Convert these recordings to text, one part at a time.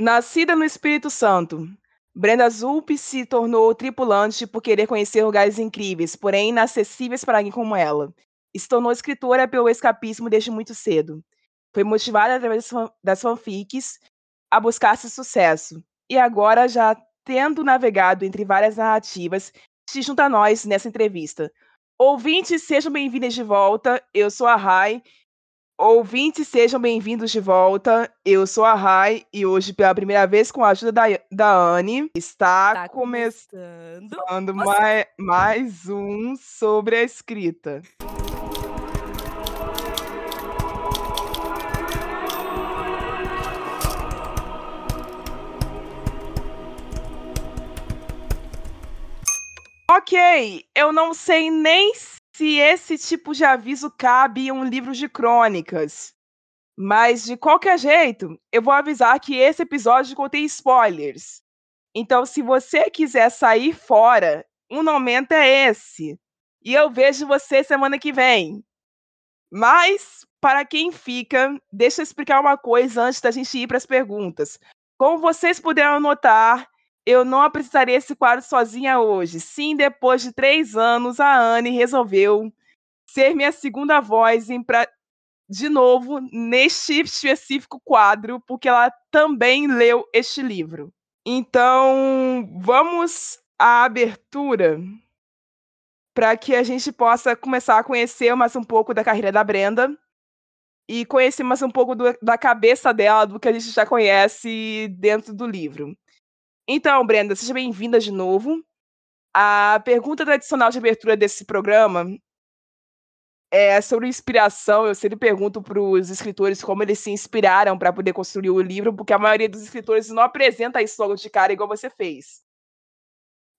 Nascida no Espírito Santo, Brenda Zulp se tornou tripulante por querer conhecer lugares incríveis, porém inacessíveis para alguém como ela. E se tornou escritora pelo escapismo desde muito cedo. Foi motivada através das fanfics a buscar esse sucesso. E agora, já tendo navegado entre várias narrativas, se junta a nós nessa entrevista. Ouvintes, sejam bem-vindos de volta. Eu sou a Rai Ouvintes, sejam bem-vindos de volta. Eu sou a Rai e hoje, pela primeira vez, com a ajuda da, da Anne, está tá começando, começando mais, mais um sobre a escrita. Ok, eu não sei nem se esse tipo de aviso cabe em um livro de crônicas. Mas, de qualquer jeito, eu vou avisar que esse episódio contém spoilers. Então, se você quiser sair fora, o momento é esse. E eu vejo você semana que vem. Mas, para quem fica, deixa eu explicar uma coisa antes da gente ir para as perguntas. Como vocês puderam notar, eu não apresentaria esse quadro sozinha hoje. Sim, depois de três anos, a Anne resolveu ser minha segunda voz em pra... de novo neste específico quadro, porque ela também leu este livro. Então, vamos à abertura para que a gente possa começar a conhecer mais um pouco da carreira da Brenda e conhecer mais um pouco do, da cabeça dela, do que a gente já conhece dentro do livro. Então, Brenda, seja bem-vinda de novo. A pergunta tradicional de abertura desse programa é sobre inspiração. Eu sempre pergunto para os escritores como eles se inspiraram para poder construir o livro, porque a maioria dos escritores não apresenta isso logo de cara igual você fez.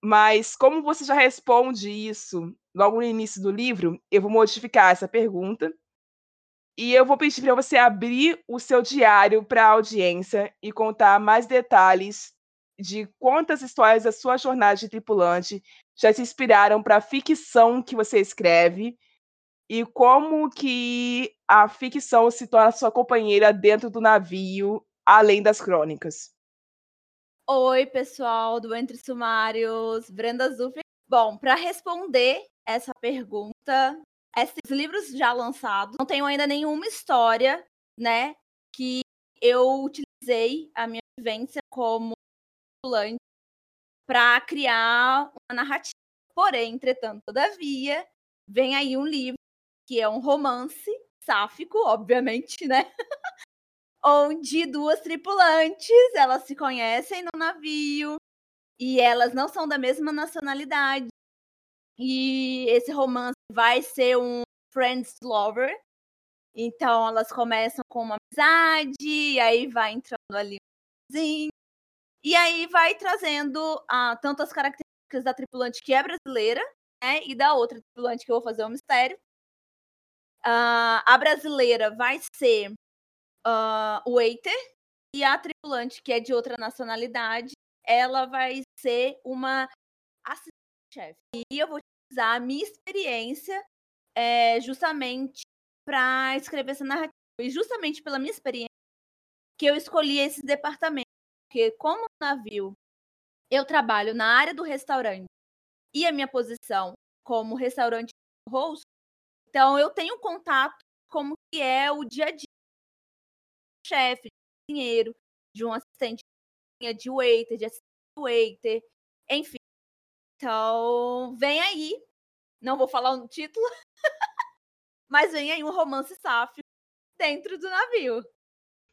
Mas como você já responde isso logo no início do livro, eu vou modificar essa pergunta e eu vou pedir para você abrir o seu diário para a audiência e contar mais detalhes de quantas histórias da sua jornada de tripulante já se inspiraram para a ficção que você escreve e como que a ficção se torna sua companheira dentro do navio, além das crônicas. Oi, pessoal do Entre Sumários, Brenda Zuff. Bom, para responder essa pergunta, esses livros já lançados, não tenho ainda nenhuma história, né, que eu utilizei a minha vivência como para criar uma narrativa. Porém, entretanto, todavia, vem aí um livro que é um romance sáfico, obviamente, né? Onde duas tripulantes, elas se conhecem no navio e elas não são da mesma nacionalidade. E esse romance vai ser um friends lover. Então elas começam com uma amizade, e aí vai entrando ali um e aí vai trazendo ah, tanto as características da tripulante que é brasileira, né? E da outra tripulante que eu vou fazer um mistério. Uh, a brasileira vai ser uh, o waiter e a tripulante, que é de outra nacionalidade, ela vai ser uma assistente-chefe. E eu vou utilizar a minha experiência é, justamente para escrever essa narrativa. E justamente pela minha experiência que eu escolhi esses departamentos porque como navio eu trabalho na área do restaurante e a minha posição como restaurante host, então eu tenho contato como que é o dia a dia chefe, de dinheiro, de um assistente de waiter, de assistente waiter, enfim. Então, vem aí, não vou falar o título, mas vem aí um romance sáfio dentro do navio.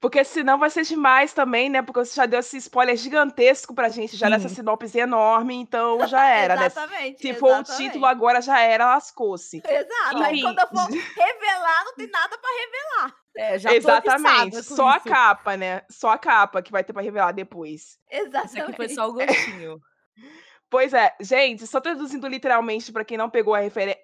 Porque senão vai ser demais também, né? Porque você já deu esse spoiler gigantesco pra gente, já Sim. nessa sinopse enorme, então já era, né? exatamente, Se exatamente. for o título agora, já era, lascou-se. Exato. Aí quando eu for revelar, não tem nada pra revelar. É, já Exatamente. Só a capa, né? Só a capa que vai ter pra revelar depois. Exatamente. Isso aqui foi só o gostinho. Pois é, gente, só traduzindo literalmente para quem não pegou a,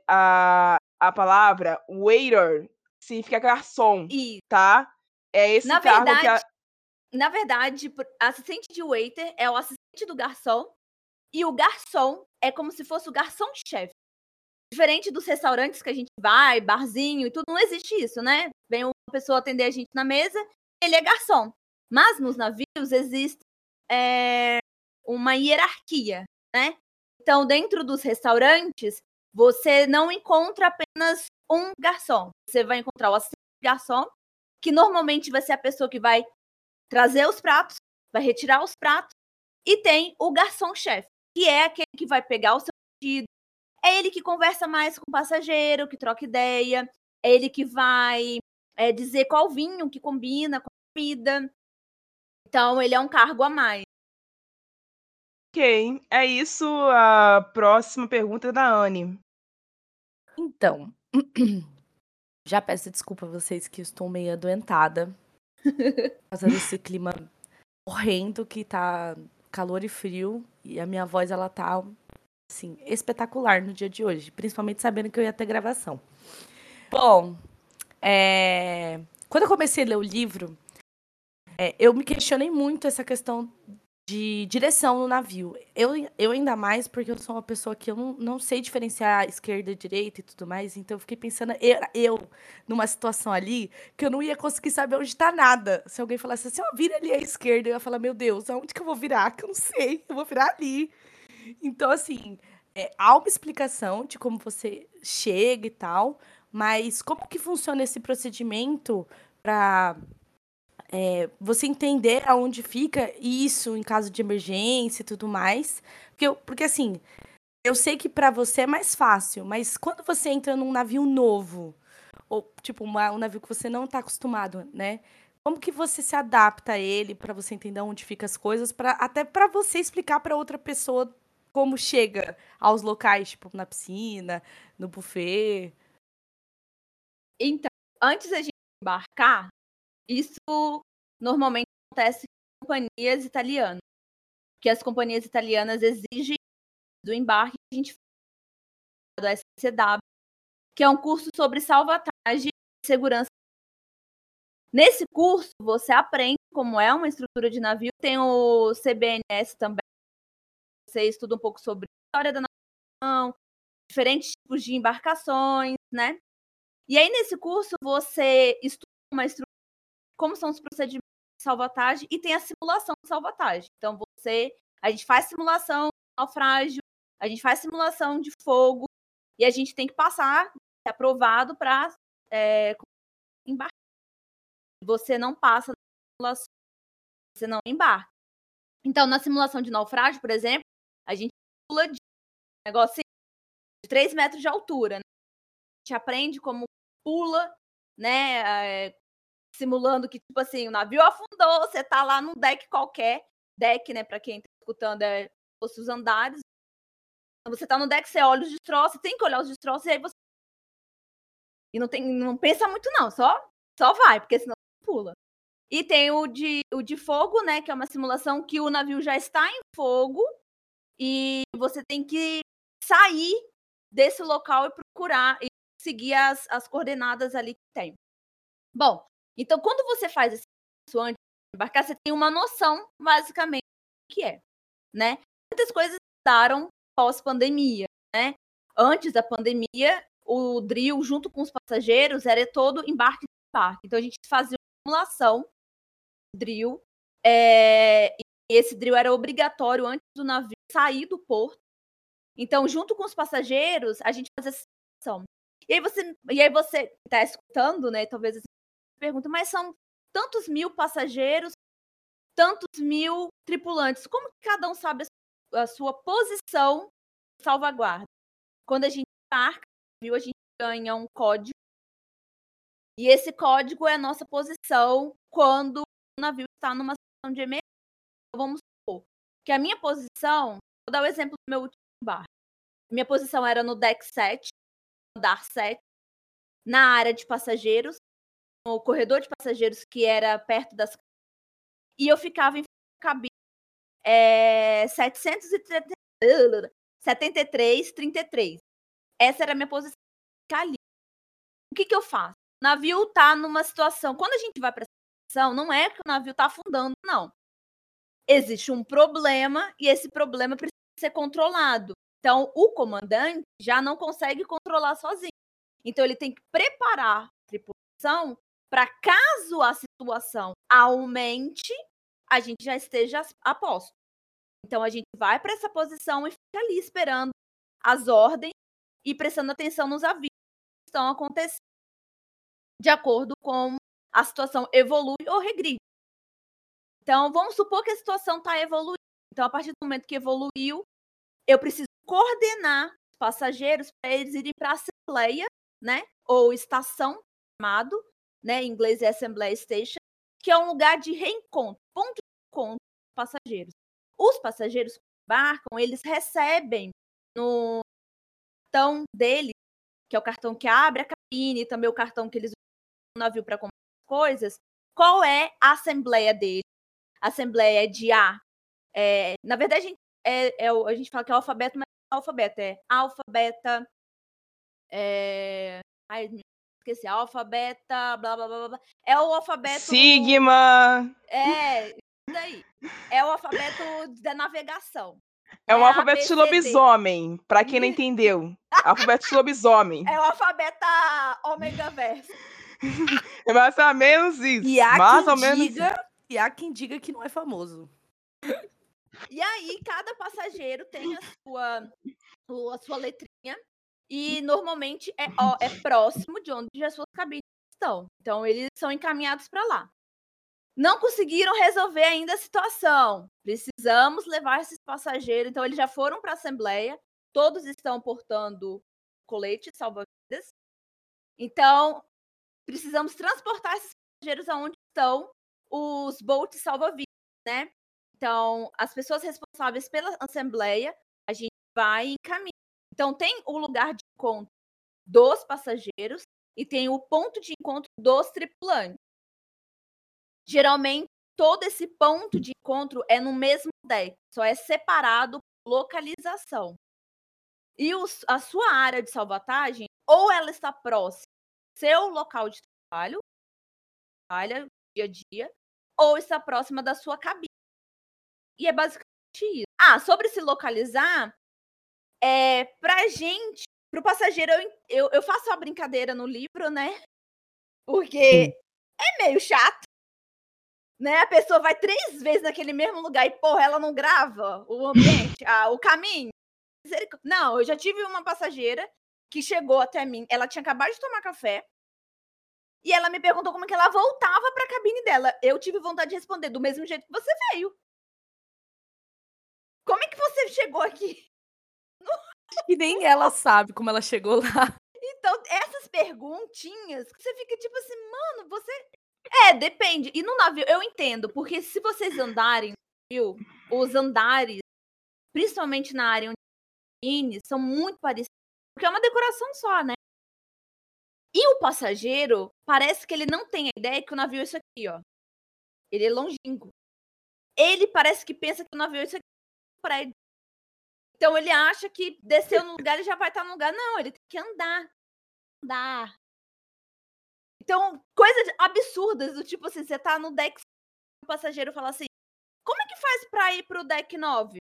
a, a palavra, waiter significa garçom, e... tá? É esse na cargo verdade, que a... Na verdade, assistente de waiter é o assistente do garçom e o garçom é como se fosse o garçom-chefe. Diferente dos restaurantes que a gente vai, barzinho e tudo, não existe isso, né? Vem uma pessoa atender a gente na mesa, ele é garçom. Mas nos navios existe é, uma hierarquia, né? Então, dentro dos restaurantes, você não encontra apenas um garçom. Você vai encontrar o assistente garçom, que normalmente vai ser a pessoa que vai trazer os pratos, vai retirar os pratos, e tem o garçom-chefe, que é aquele que vai pegar o seu pedido, é ele que conversa mais com o passageiro, que troca ideia, é ele que vai é, dizer qual vinho que combina com a comida. Então, ele é um cargo a mais. Ok, é isso. A próxima pergunta é da Anne. Então, já peço desculpa a vocês que estou meio adoentada. Por causa desse clima horrendo que tá calor e frio. E a minha voz, ela tá, assim, espetacular no dia de hoje. Principalmente sabendo que eu ia ter gravação. Bom, é... quando eu comecei a ler o livro, é, eu me questionei muito essa questão de direção no navio. Eu, eu ainda mais, porque eu sou uma pessoa que eu não, não sei diferenciar esquerda e direita e tudo mais, então eu fiquei pensando, eu, eu, numa situação ali, que eu não ia conseguir saber onde está nada. Se alguém falasse assim, ó, vira ali à esquerda, eu ia falar, meu Deus, aonde que eu vou virar? Que eu não sei, eu vou virar ali. Então, assim, é, há uma explicação de como você chega e tal, mas como que funciona esse procedimento para é, você entender aonde fica isso em caso de emergência e tudo mais. Porque, eu, porque assim, eu sei que para você é mais fácil, mas quando você entra num navio novo, ou tipo, uma, um navio que você não está acostumado, né? Como que você se adapta a ele para você entender onde fica as coisas, para até para você explicar para outra pessoa como chega aos locais, tipo na piscina, no buffet? Então, antes da gente embarcar, isso normalmente acontece com companhias italianas, que as companhias italianas exigem do embarque que a gente do SCW, que é um curso sobre salvatagem e segurança. Nesse curso, você aprende como é uma estrutura de navio, tem o CBNS também, você estuda um pouco sobre a história da nação, diferentes tipos de embarcações, né? E aí, nesse curso, você estuda uma estrutura como são os procedimentos de salvatagem e tem a simulação de salvatagem. Então, você, a gente faz simulação de naufrágio, a gente faz simulação de fogo e a gente tem que passar, é aprovado para é, embarcar. Você não passa na simulação, você não embarca. Então, na simulação de naufrágio, por exemplo, a gente pula de um negócio de 3 metros de altura. Né? A gente aprende como pula, né? Simulando que, tipo assim, o navio afundou, você tá lá num deck qualquer. Deck, né, pra quem tá escutando, é os andares. Você tá no deck, você olha os destroços, tem que olhar os destroços, e aí você. E não, tem, não pensa muito, não, só, só vai, porque senão pula. E tem o de, o de fogo, né, que é uma simulação que o navio já está em fogo e você tem que sair desse local e procurar e seguir as, as coordenadas ali que tem. Bom, então, quando você faz isso antes de embarcar, você tem uma noção, basicamente, do que é, né? Muitas coisas mudaram pós-pandemia, né? Antes da pandemia, o drill, junto com os passageiros, era todo embarque de embarque. Então, a gente fazia uma simulação drill, é, e esse drill era obrigatório antes do navio sair do porto. Então, junto com os passageiros, a gente fazia essa simulação. E aí você, e aí você está escutando, né? Talvez assim, pergunta, mas são tantos mil passageiros, tantos mil tripulantes. Como que cada um sabe a sua posição de salvaguarda? Quando a gente embarca, viu, a gente ganha um código. E esse código é a nossa posição quando o navio está numa situação de emergência. Então, vamos supor que a minha posição, vou dar o exemplo do meu último barco. Minha posição era no deck 7, andar 7, na área de passageiros, no corredor de passageiros que era perto das e eu ficava em cabine é, 773, 33. Essa era a minha posição ali. O que, que eu faço? O navio tá numa situação. Quando a gente vai para situação, não é que o navio tá afundando, não. Existe um problema e esse problema precisa ser controlado. Então, o comandante já não consegue controlar sozinho. Então, ele tem que preparar a tripulação para caso a situação aumente, a gente já esteja a posto. Então a gente vai para essa posição e fica ali esperando as ordens e prestando atenção nos avisos que estão acontecendo de acordo com a situação evolui ou regride. Então, vamos supor que a situação está evoluindo. Então, a partir do momento que evoluiu, eu preciso coordenar os passageiros para eles irem para a assembleia, né? Ou estação, chamado, né? Em inglês é Assembly Station, que é um lugar de reencontro, ponto de encontro dos passageiros. Os passageiros que embarcam, eles recebem no cartão dele, que é o cartão que abre a cabine, também o cartão que eles usam no navio para comprar coisas, qual é a assembleia dele. A assembleia é de A. É, na verdade, a gente, é, é, a gente fala que é alfabeto, mas é alfabeto. É alfa, beta. É... Ai, esqueci. Alfa, beta, blá, blá, blá, blá. É o alfabeto. Sigma! É, isso daí. É o alfabeto da navegação. É um é alfabeto de lobisomem, pra quem não entendeu. alfabeto de lobisomem. É o alfabeto ômega verso. É mais ou menos isso. E há, mais quem ou menos diga, e há quem diga que não é famoso. E aí, cada passageiro tem a sua, a sua letrinha. E normalmente é, ó, é próximo de onde as suas cabines estão. Então, eles são encaminhados para lá. Não conseguiram resolver ainda a situação. Precisamos levar esses passageiros. Então, eles já foram para a Assembleia. Todos estão portando colete salva-vidas. Então, precisamos transportar esses passageiros aonde estão os boats salva-vidas, né? Então, as pessoas responsáveis pela assembleia, a gente vai encaminhar. Então, tem o lugar de encontro dos passageiros e tem o ponto de encontro dos tripulantes. Geralmente, todo esse ponto de encontro é no mesmo deck, só é separado por localização. E os, a sua área de salvatagem, ou ela está próxima seu local de trabalho, trabalha dia a dia, ou está próxima da sua cabine. E é basicamente isso. Ah, sobre se localizar, é, pra gente, pro passageiro, eu, eu, eu faço uma brincadeira no livro, né? Porque Sim. é meio chato. Né? A pessoa vai três vezes naquele mesmo lugar e, porra, ela não grava o ambiente, ah, o caminho. Não, eu já tive uma passageira que chegou até mim. Ela tinha acabado de tomar café. E ela me perguntou como é que ela voltava para a cabine dela. Eu tive vontade de responder do mesmo jeito que você veio. Como é que você chegou aqui? E nem ela sabe como ela chegou lá. Então, essas perguntinhas, você fica tipo assim, mano, você. É, depende. E no navio, eu entendo, porque se vocês andarem no navio, os andares, principalmente na área onde são muito parecidos porque é uma decoração só, né? E o passageiro, parece que ele não tem a ideia que o navio é isso aqui, ó. Ele é longínquo. Ele parece que pensa que o navio é isso aqui, prédio. Então ele acha que desceu no lugar e já vai estar no lugar. Não, ele tem que andar. Andar. Então, coisas absurdas, do tipo assim, você tá no deck, o passageiro fala assim, como é que faz pra ir pro deck 9?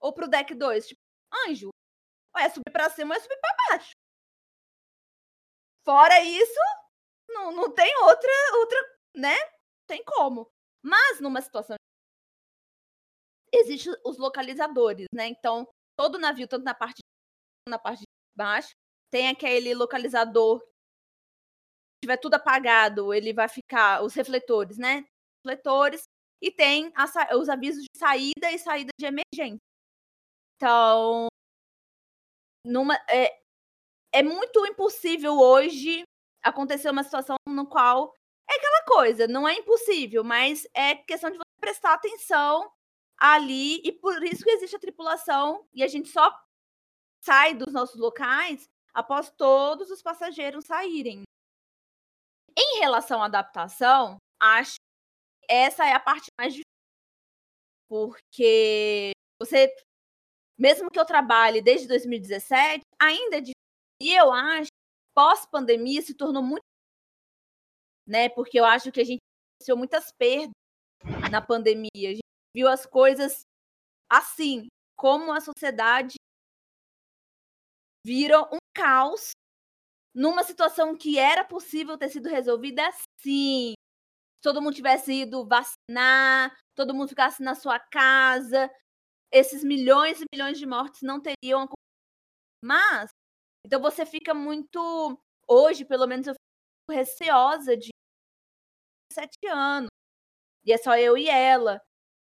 Ou pro deck 2? Tipo, anjo, ou é subir para cima ou é subir para baixo. Fora isso, não, não tem outra, outra, né? Tem como. Mas numa situação existem os localizadores, né? Então, todo navio, tanto na parte de na parte de baixo, tem aquele localizador. Se tiver tudo apagado, ele vai ficar os refletores, né? Refletores e tem a, os avisos de saída e saída de emergência. Então, numa é, é muito impossível hoje acontecer uma situação no qual é aquela coisa, não é impossível, mas é questão de você prestar atenção ali e por isso que existe a tripulação e a gente só sai dos nossos locais após todos os passageiros saírem. Em relação à adaptação, acho que essa é a parte mais difícil. Porque você mesmo que eu trabalhe desde 2017, ainda é difícil. E eu acho que pós-pandemia se tornou muito. Né? Porque eu acho que a gente viu muitas perdas na pandemia. A viu as coisas assim, como a sociedade vira um caos numa situação que era possível ter sido resolvida sim. todo mundo tivesse ido vacinar, todo mundo ficasse na sua casa, esses milhões e milhões de mortes não teriam acontecido. Mas, então você fica muito. Hoje, pelo menos, eu fico receosa de sete anos. E é só eu e ela.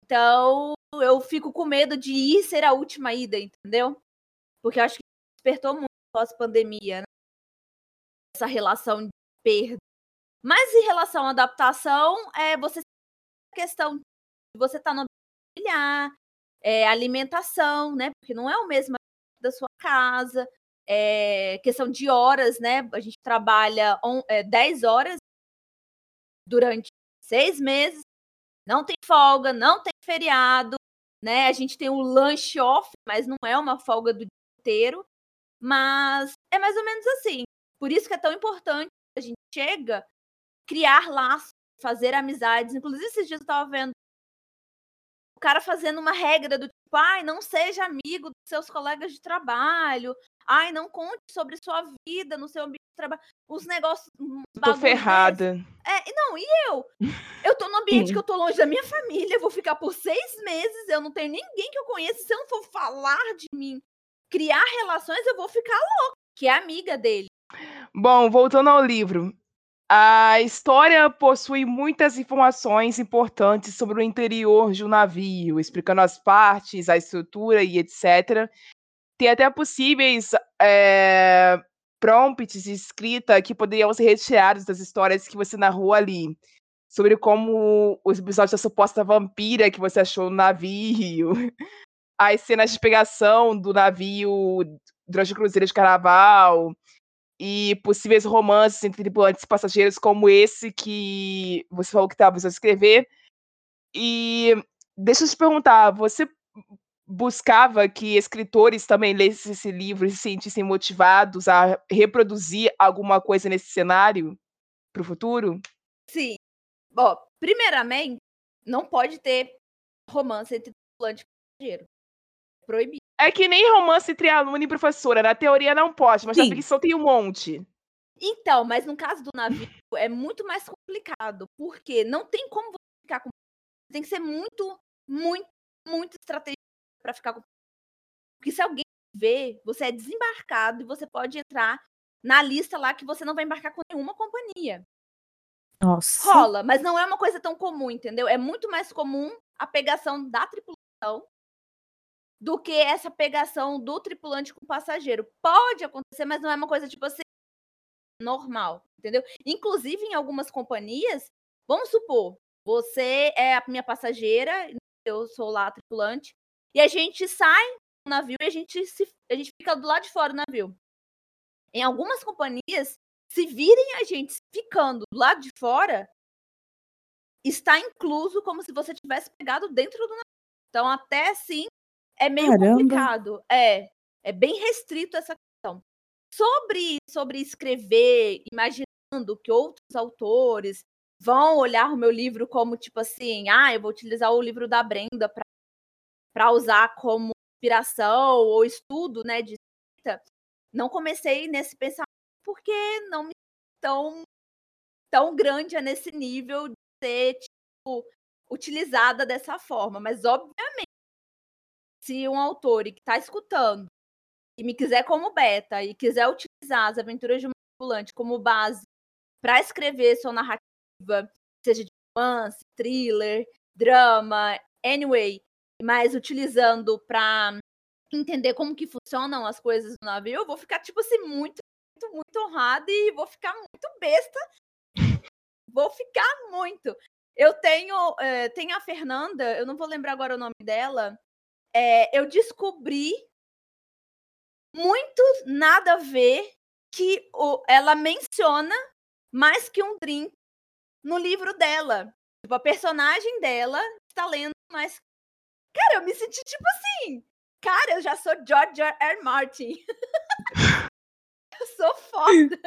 Então, eu fico com medo de ir ser a última ida, entendeu? Porque eu acho que despertou muito pós-pandemia, né? Essa relação de perda. Mas em relação à adaptação, é você questão de você estar tá no familiar, é, alimentação, né? Porque não é o mesmo da sua casa, é, questão de horas, né? A gente trabalha on, é, 10 horas durante seis meses, não tem folga, não tem feriado, né? A gente tem o lanche off, mas não é uma folga do dia inteiro. Mas é mais ou menos assim. Por isso que é tão importante a gente chega criar laços, fazer amizades. Inclusive, esses dias eu estava vendo o cara fazendo uma regra do tipo, ai, não seja amigo dos seus colegas de trabalho, ai, não conte sobre sua vida no seu ambiente de trabalho. Os negócios. Tô ferrada. É, não, e eu? Eu tô no ambiente que eu tô longe da minha família, vou ficar por seis meses, eu não tenho ninguém que eu conheça. Se eu não for falar de mim, criar relações, eu vou ficar louca, que é amiga dele. Bom, voltando ao livro. A história possui muitas informações importantes sobre o interior de um navio, explicando as partes, a estrutura e etc. Tem até possíveis é, prompts de escrita que poderiam ser retirados das histórias que você narrou ali. Sobre como os episódios da suposta vampira que você achou no navio, as cenas de pegação do navio durante o cruzeiro de carnaval, e possíveis romances entre tripulantes e passageiros, como esse que você falou que estava a escrever. E deixa eu te perguntar, você buscava que escritores também lessem esse livro e se sentissem motivados a reproduzir alguma coisa nesse cenário para o futuro? Sim. Bom, primeiramente, não pode ter romance entre tripulante e passageiro. Proibido. É que nem romance entre aluno e professora. Na teoria não pode, mas Sim. na ficção tem um monte. Então, mas no caso do navio é muito mais complicado, porque não tem como você ficar com. Tem que ser muito, muito, muito estratégico para ficar com. Porque se alguém vê, você é desembarcado e você pode entrar na lista lá que você não vai embarcar com nenhuma companhia. Nossa. Rola, mas não é uma coisa tão comum, entendeu? É muito mais comum a pegação da tripulação do que essa pegação do tripulante com o passageiro. Pode acontecer, mas não é uma coisa tipo assim normal, entendeu? Inclusive em algumas companhias, vamos supor, você é a minha passageira, eu sou lá a tripulante, e a gente sai do navio e a gente se, a gente fica do lado de fora do navio. Em algumas companhias, se virem a gente ficando do lado de fora, está incluso como se você tivesse pegado dentro do navio. Então, até sim, é meio Caramba. complicado. É, é bem restrito essa questão. Sobre, sobre escrever, imaginando que outros autores vão olhar o meu livro como tipo assim, ah, eu vou utilizar o livro da Brenda para usar como inspiração ou estudo, né, de escrita. Não comecei nesse pensamento porque não me tão tão grande nesse nível de ser tipo utilizada dessa forma, mas obviamente se um autor que está escutando e me quiser como beta e quiser utilizar as aventuras de um manipulante como base para escrever sua narrativa, seja de romance, thriller, drama, anyway, mas utilizando para entender como que funcionam as coisas no navio, eu vou ficar tipo assim muito, muito, muito honrada e vou ficar muito besta. vou ficar muito. Eu tenho, é, tenho a Fernanda, eu não vou lembrar agora o nome dela, é, eu descobri muito nada a ver que o, ela menciona mais que um drink no livro dela. Tipo, a personagem dela está lendo mais. Cara, eu me senti tipo assim. Cara, eu já sou George R. R. Martin. eu sou foda.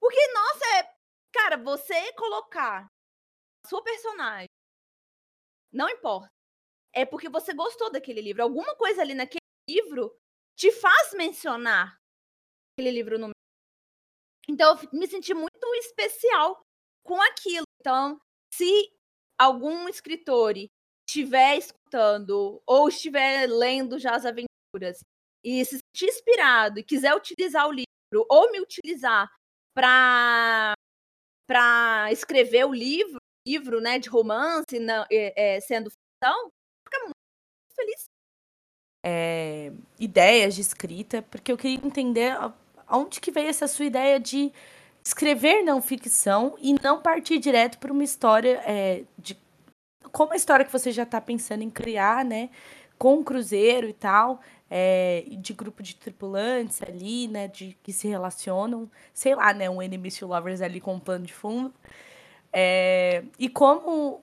Porque, nossa, é. Cara, você colocar sua personagem. Não importa é porque você gostou daquele livro. Alguma coisa ali naquele livro te faz mencionar aquele livro no Então eu me senti muito especial com aquilo. Então, se algum escritor estiver escutando ou estiver lendo já as aventuras e se sentir inspirado e quiser utilizar o livro ou me utilizar para para escrever o livro, livro, né, de romance, não, é, é, sendo ficção, fica muito feliz. É, ideias de escrita, porque eu queria entender aonde que veio essa sua ideia de escrever não ficção e não partir direto para uma história é, de como a história que você já está pensando em criar, né, com o cruzeiro e tal, é, de grupo de tripulantes ali, né, de que se relacionam, sei lá, né, um enemies to lovers ali com um plano de fundo. É, e como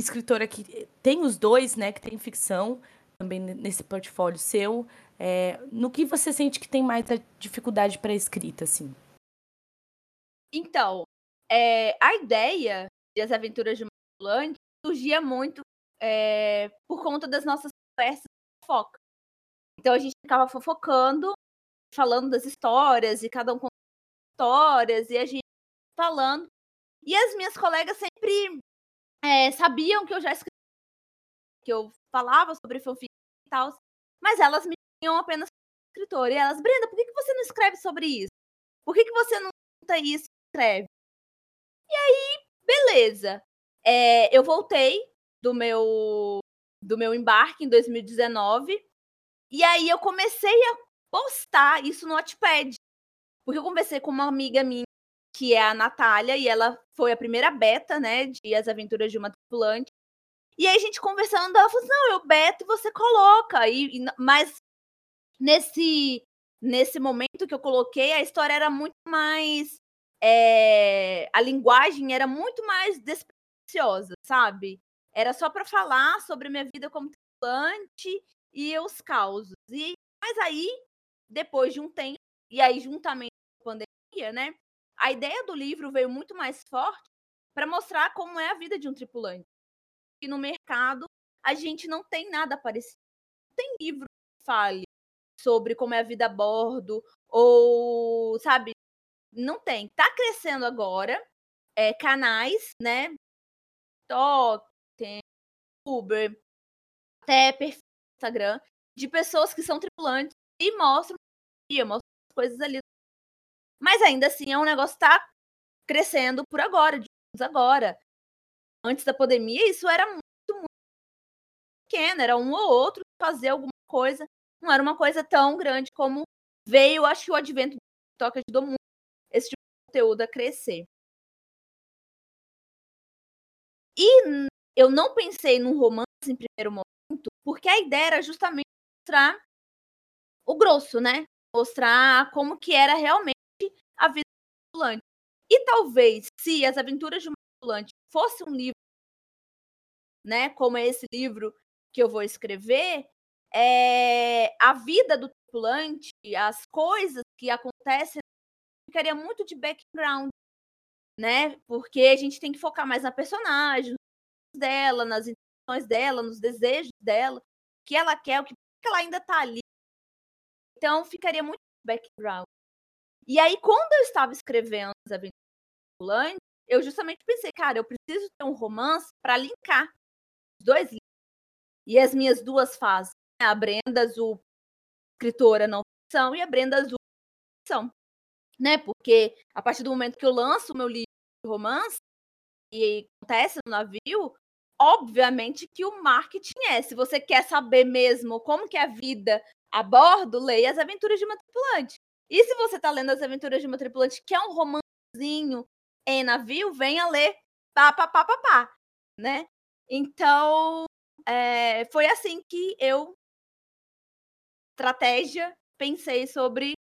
escritora que tem os dois, né, que tem ficção também nesse portfólio seu, é, no que você sente que tem mais dificuldade para escrita, assim? Então, a ideia de As Aventuras de Ambulante surgia muito é, por conta das nossas conversas de fofoca. Então a gente ficava fofocando, falando das histórias, e cada um contando histórias, e a gente falando. E as minhas colegas sempre é, sabiam que eu já escrevia, que eu falava sobre fanfic e tal, mas elas me tinham apenas escritora. E elas, Brenda, por que, que você não escreve sobre isso? Por que, que você não conta isso e escreve? E aí, beleza. É, eu voltei do meu do meu embarque em 2019 e aí eu comecei a postar isso no Wattpad. Porque eu conversei com uma amiga minha, que é a Natália, e ela foi a primeira beta, né, de As Aventuras de uma Tripulante. E aí a gente conversando, ela falou assim, não, eu beto e você coloca. E, e, mas nesse, nesse momento que eu coloquei, a história era muito mais... É, a linguagem era muito mais despretensiosa, sabe? Era só para falar sobre minha vida como tripulante e os causos. E, mas aí, depois de um tempo, e aí juntamente com a pandemia, né? A ideia do livro veio muito mais forte para mostrar como é a vida de um tripulante. E no mercado a gente não tem nada parecido. Não tem livro que fale sobre como é a vida a bordo ou, sabe, não tem. Tá crescendo agora é, canais, né? TikTok, tem Uber, até perfil Instagram de pessoas que são tripulantes e mostram, mostram coisas ali. Mas ainda assim é um negócio que tá crescendo por agora, de agora. Antes da pandemia, isso era muito, muito pequeno, era um ou outro fazer alguma coisa. Não era uma coisa tão grande como veio, acho que o advento do TikTok ajudou muito esse tipo de conteúdo a crescer. E eu não pensei num romance em primeiro momento, porque a ideia era justamente mostrar o grosso, né? Mostrar como que era realmente a vida do ambulante. E talvez, se As Aventuras de um Ambulante fosse um livro, né, como é esse livro que eu vou escrever, é, a vida do tripulante, as coisas que acontecem, ficaria muito de background, né? Porque a gente tem que focar mais na personagem dela, nas dela, nos desejos dela, o que ela quer, o que ela ainda tá ali. Então ficaria muito background. E aí, quando eu estava escrevendo as aventuras eu justamente pensei, cara, eu preciso ter um romance para linkar os dois livros. E as minhas duas fases, né? a Brenda Azul, escritora não ficção, e a Brenda Azul, ficção. Né? Porque a partir do momento que eu lanço o meu livro romance, e acontece no navio, obviamente que o marketing é. Se você quer saber mesmo como que é a vida a bordo, leia As Aventuras de uma Tripulante. E se você está lendo As Aventuras de uma Tripulante, que é um romancinho em navio, venha ler pá, pá, pá, pá, pá né? Então, é, foi assim que eu, estratégia, pensei sobre,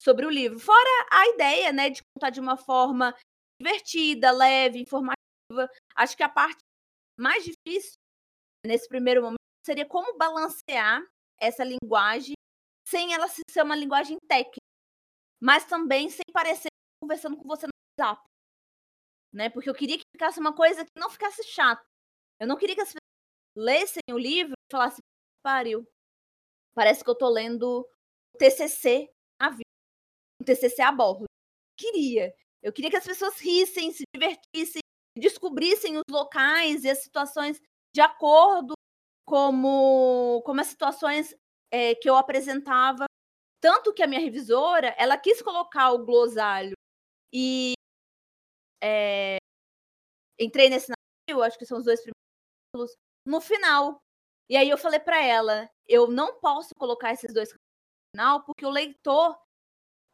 sobre o livro. Fora a ideia, né, de contar de uma forma divertida, leve, informativa. Acho que a parte mais difícil nesse primeiro momento seria como balancear essa linguagem sem ela ser uma linguagem técnica, mas também sem parecer conversando com você no WhatsApp. Né? Porque eu queria que ficasse uma coisa que não ficasse chata. Eu não queria que as pessoas lessem o livro e falassem, pariu. Parece que eu tô lendo um TCC a vida, um TCC a bordo. Queria. Eu queria que as pessoas rissem, se divertissem descobrissem os locais e as situações de acordo como, como as situações é, que eu apresentava. Tanto que a minha revisora, ela quis colocar o glossário e é, entrei nesse navio, acho que são os dois primeiros no final. E aí eu falei para ela, eu não posso colocar esses dois no final, porque o leitor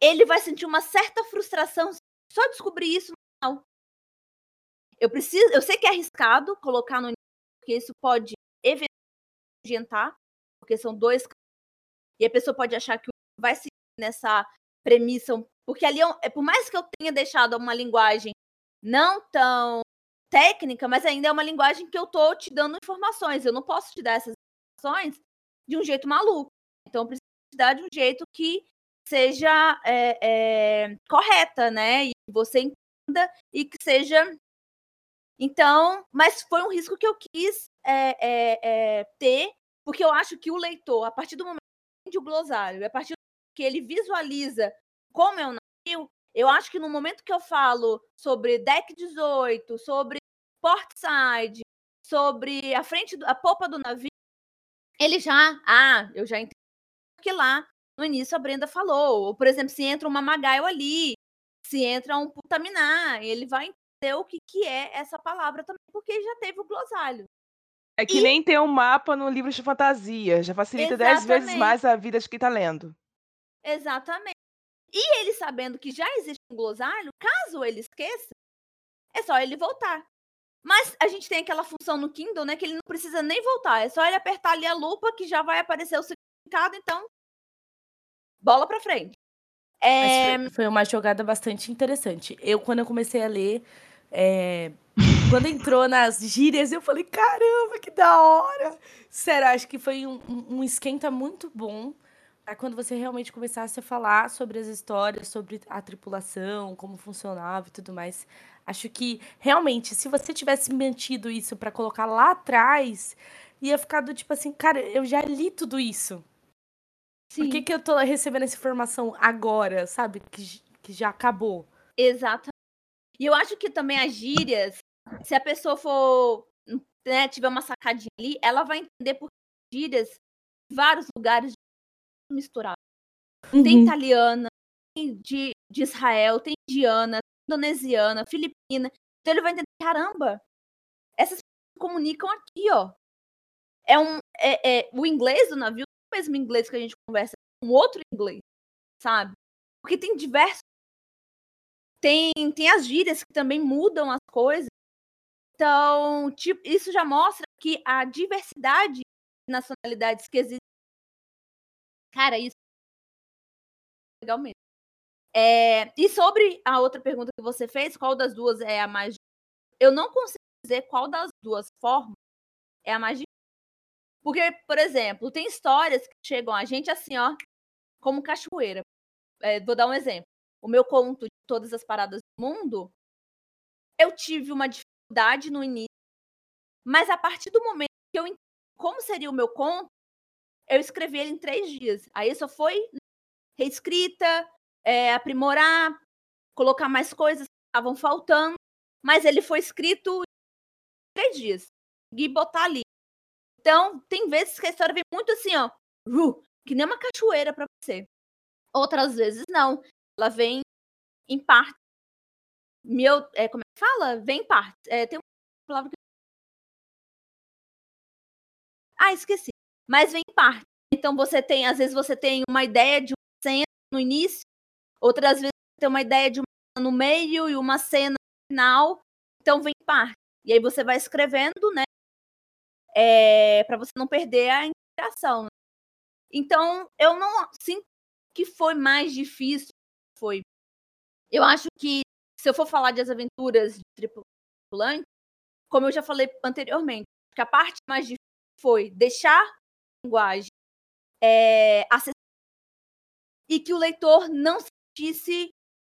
ele vai sentir uma certa frustração só descobrir isso no final. Eu preciso, eu sei que é arriscado colocar no porque isso pode eventualmente porque são dois e a pessoa pode achar que vai seguir nessa premissa, porque ali é, por mais que eu tenha deixado uma linguagem não tão técnica, mas ainda é uma linguagem que eu tô te dando informações. Eu não posso te dar essas informações de um jeito maluco. Então, eu preciso te dar de um jeito que seja é, é, correta, né? E você entenda e que seja. Então, mas foi um risco que eu quis é, ter, porque eu acho que o leitor, a partir do momento que o glossário, a partir que ele visualiza como é o navio, eu acho que no momento que eu falo sobre deck 18, sobre portside, sobre a frente, a popa do navio, ele já, ah, eu já entendi que lá no início a Brenda falou. Ou, por exemplo, se entra uma Magaio ali, se entra um Putaminá, ele vai entender o que, que é essa palavra também, porque já teve o glossário. É que e... nem ter um mapa no livro de fantasia, já facilita Exatamente. dez vezes mais a vida de quem tá lendo. Exatamente. E ele sabendo que já existe um glossário, caso ele esqueça, é só ele voltar. Mas a gente tem aquela função no Kindle, né, que ele não precisa nem voltar, é só ele apertar ali a lupa que já vai aparecer o significado, então bola para frente. É... Foi, foi, uma jogada bastante interessante. Eu, quando eu comecei a ler, é... quando entrou nas gírias, eu falei, caramba, que da hora! Sério, acho que foi um, um esquenta muito bom para quando você realmente começasse a falar sobre as histórias, sobre a tripulação, como funcionava e tudo mais. Acho que realmente, se você tivesse mantido isso para colocar lá atrás, ia ficar do tipo assim, cara, eu já li tudo isso. Sim. Por que, que eu tô recebendo essa informação agora, sabe? Que, que já acabou. Exato. E eu acho que também as gírias, se a pessoa for, né, tiver uma sacadinha ali, ela vai entender por gírias vários lugares misturado. Uhum. Tem italiana, tem de, de Israel, tem indiana, indonesiana, filipina. Então ele vai entender, caramba, essas pessoas comunicam aqui, ó. É um, é, é, o inglês do navio mesmo inglês que a gente conversa, um outro inglês, sabe? Porque tem diversos. Tem, tem as gírias que também mudam as coisas. Então, tipo, isso já mostra que a diversidade de nacionalidades que existe Cara, isso legal mesmo. É, e sobre a outra pergunta que você fez, qual das duas é a mais. Eu não consigo dizer qual das duas formas é a mais Porque, por exemplo, tem histórias que chegam a gente assim, ó, como cachoeira. É, vou dar um exemplo. O meu conto de todas as paradas do mundo, eu tive uma dificuldade no início, mas a partir do momento que eu entendi como seria o meu conto, eu escrevi ele em três dias. Aí só foi reescrita, é, aprimorar, colocar mais coisas que estavam faltando, mas ele foi escrito em três dias. E botar ali. Então, tem vezes que a história vem muito assim, ó, que nem uma cachoeira para você. Outras vezes não. Ela vem em parte. Meu, é, como é que fala? Vem em parte. É, tem uma palavra que. Ah, esqueci mas vem em parte. Então você tem, às vezes você tem uma ideia de uma cena no início, outras vezes você tem uma ideia de uma no meio e uma cena no final, então vem em parte. E aí você vai escrevendo, né? É, para você não perder a inspiração. Né? Então, eu não sinto que foi mais difícil. Foi. Eu acho que, se eu for falar de as aventuras de tripulante, como eu já falei anteriormente, que a parte mais difícil foi deixar linguagem é, acessível e que o leitor não sentisse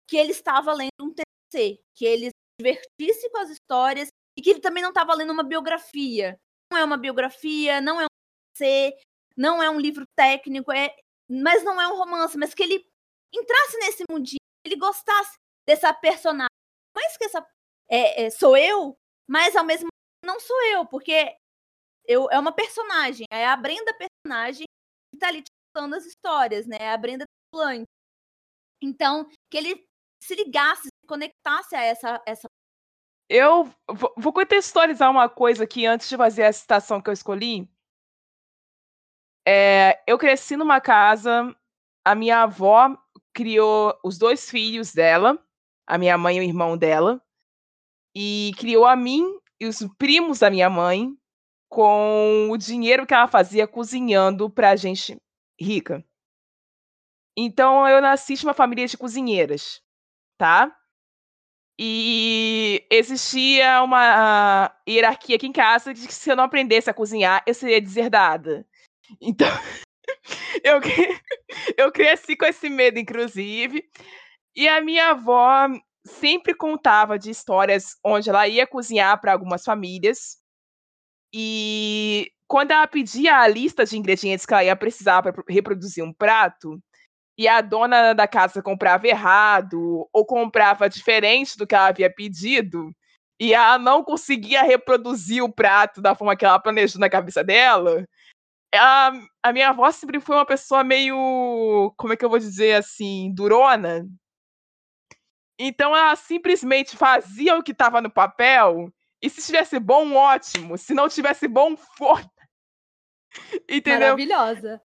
que ele estava lendo um TC, que ele se divertisse com as histórias e que ele também não estava lendo uma biografia. Não é uma biografia, não é um TC, não é um livro técnico, é, mas não é um romance, mas que ele entrasse nesse mundinho, ele gostasse dessa personagem. Mais que essa é, é, sou eu, mas ao mesmo tempo não sou eu, porque eu, é uma personagem, é a Brenda personagem que tá ali contando as histórias, né? É a Brenda Plante. Então, que ele se ligasse, se conectasse a essa, essa eu vou contextualizar uma coisa aqui antes de fazer a citação que eu escolhi. É, eu cresci numa casa, a minha avó criou os dois filhos dela, a minha mãe e o irmão dela, e criou a mim e os primos da minha mãe com o dinheiro que ela fazia cozinhando pra gente rica. Então eu nasci de uma família de cozinheiras, tá? E existia uma hierarquia aqui em casa de que se eu não aprendesse a cozinhar, eu seria deserdada. Então, eu, eu cresci com esse medo, inclusive. E a minha avó sempre contava de histórias onde ela ia cozinhar para algumas famílias. E quando ela pedia a lista de ingredientes que ela ia precisar para reproduzir um prato, e a dona da casa comprava errado ou comprava diferente do que ela havia pedido, e ela não conseguia reproduzir o prato da forma que ela planejou na cabeça dela, ela, a minha avó sempre foi uma pessoa meio, como é que eu vou dizer assim, durona. Então ela simplesmente fazia o que estava no papel, e se tivesse bom, ótimo. Se não tivesse bom, foda. Entendeu? Maravilhosa.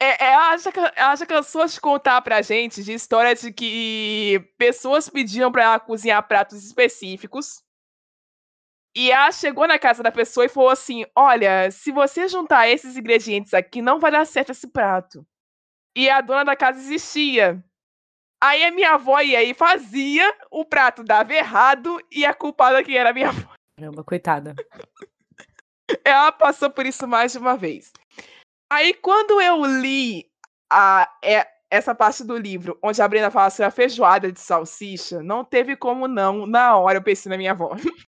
É, é, ela, já, ela já cansou de contar pra gente de história de que pessoas pediam pra ela cozinhar pratos específicos. E ela chegou na casa da pessoa e falou assim: Olha, se você juntar esses ingredientes aqui, não vai dar certo esse prato. E a dona da casa existia. Aí a minha avó ia e fazia, o prato dava errado e a culpada que era a minha avó. Caramba, coitada. Ela passou por isso mais de uma vez. Aí, quando eu li a, é, essa parte do livro, onde a Brenda fala sobre a feijoada de salsicha, não teve como não, na hora eu pensei na minha avó.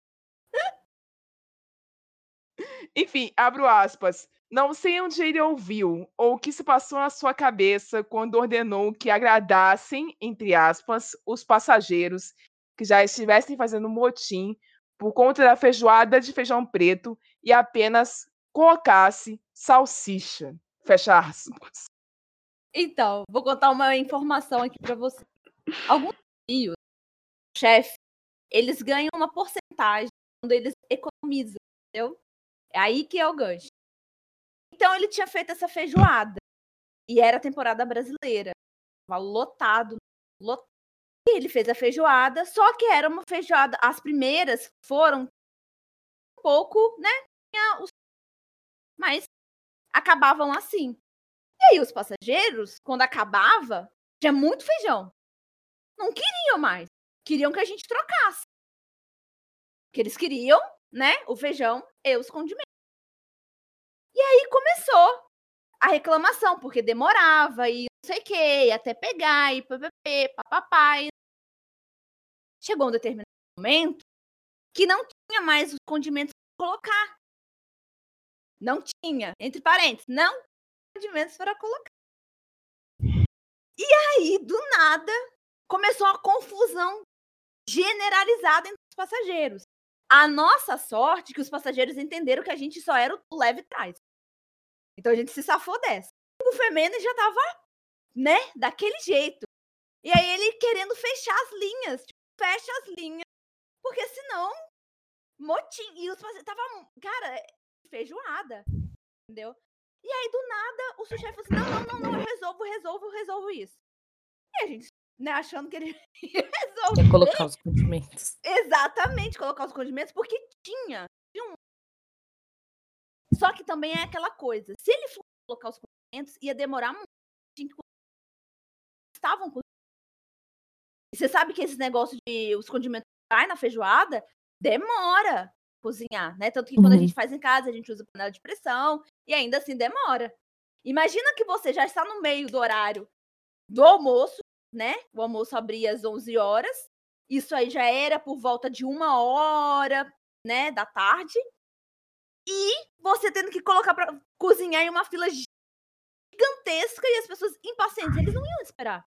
Enfim, abro aspas. Não sei onde ele ouviu ou o que se passou na sua cabeça quando ordenou que agradassem, entre aspas, os passageiros que já estivessem fazendo motim por conta da feijoada de feijão preto e apenas colocasse salsicha. Fecha aspas. Então, vou contar uma informação aqui para você. Alguns rios, chefe, eles ganham uma porcentagem quando eles economizam, entendeu? É aí que é o gancho. Então ele tinha feito essa feijoada. E era temporada brasileira. Tava lotado, lotado. E ele fez a feijoada, só que era uma feijoada. As primeiras foram um pouco, né? Tinha os mas acabavam assim. E aí os passageiros, quando acabava, tinha muito feijão. Não queriam mais. Queriam que a gente trocasse. Porque eles queriam, né, o feijão e os condimentos. E aí começou a reclamação, porque demorava e não sei o que, até pegar e ppp, papapá. Chegou um determinado momento que não tinha mais os condimentos para colocar. Não tinha, entre parênteses, não condimentos para colocar. E aí, do nada, começou a confusão generalizada entre os passageiros. A nossa sorte é que os passageiros entenderam que a gente só era o leve trás. Então a gente se safou dessa. O Femene já tava, né, daquele jeito. E aí ele querendo fechar as linhas, tipo, fecha as linhas, porque senão motim. E os passageiros tava, cara, feijoada. Entendeu? E aí, do nada, o sushi falou assim: não, não, não, não, eu resolvo, resolvo, resolvo isso. E a gente, né, achando que ele ia resolver. colocar os condimentos. Exatamente, colocar os condimentos, porque tinha. tinha um... Só que também é aquela coisa: se ele for colocar os condimentos, ia demorar muito. Estavam com. Você sabe que esse negócio de os condimentos vai na feijoada demora cozinhar, né? Tanto que quando a gente uhum. faz em casa, a gente usa panela de pressão e ainda assim demora. Imagina que você já está no meio do horário do almoço, né? O almoço abria às 11 horas. Isso aí já era por volta de uma hora, né, da tarde. E você tendo que colocar para cozinhar em uma fila gigantesca e as pessoas impacientes, eles não iam esperar.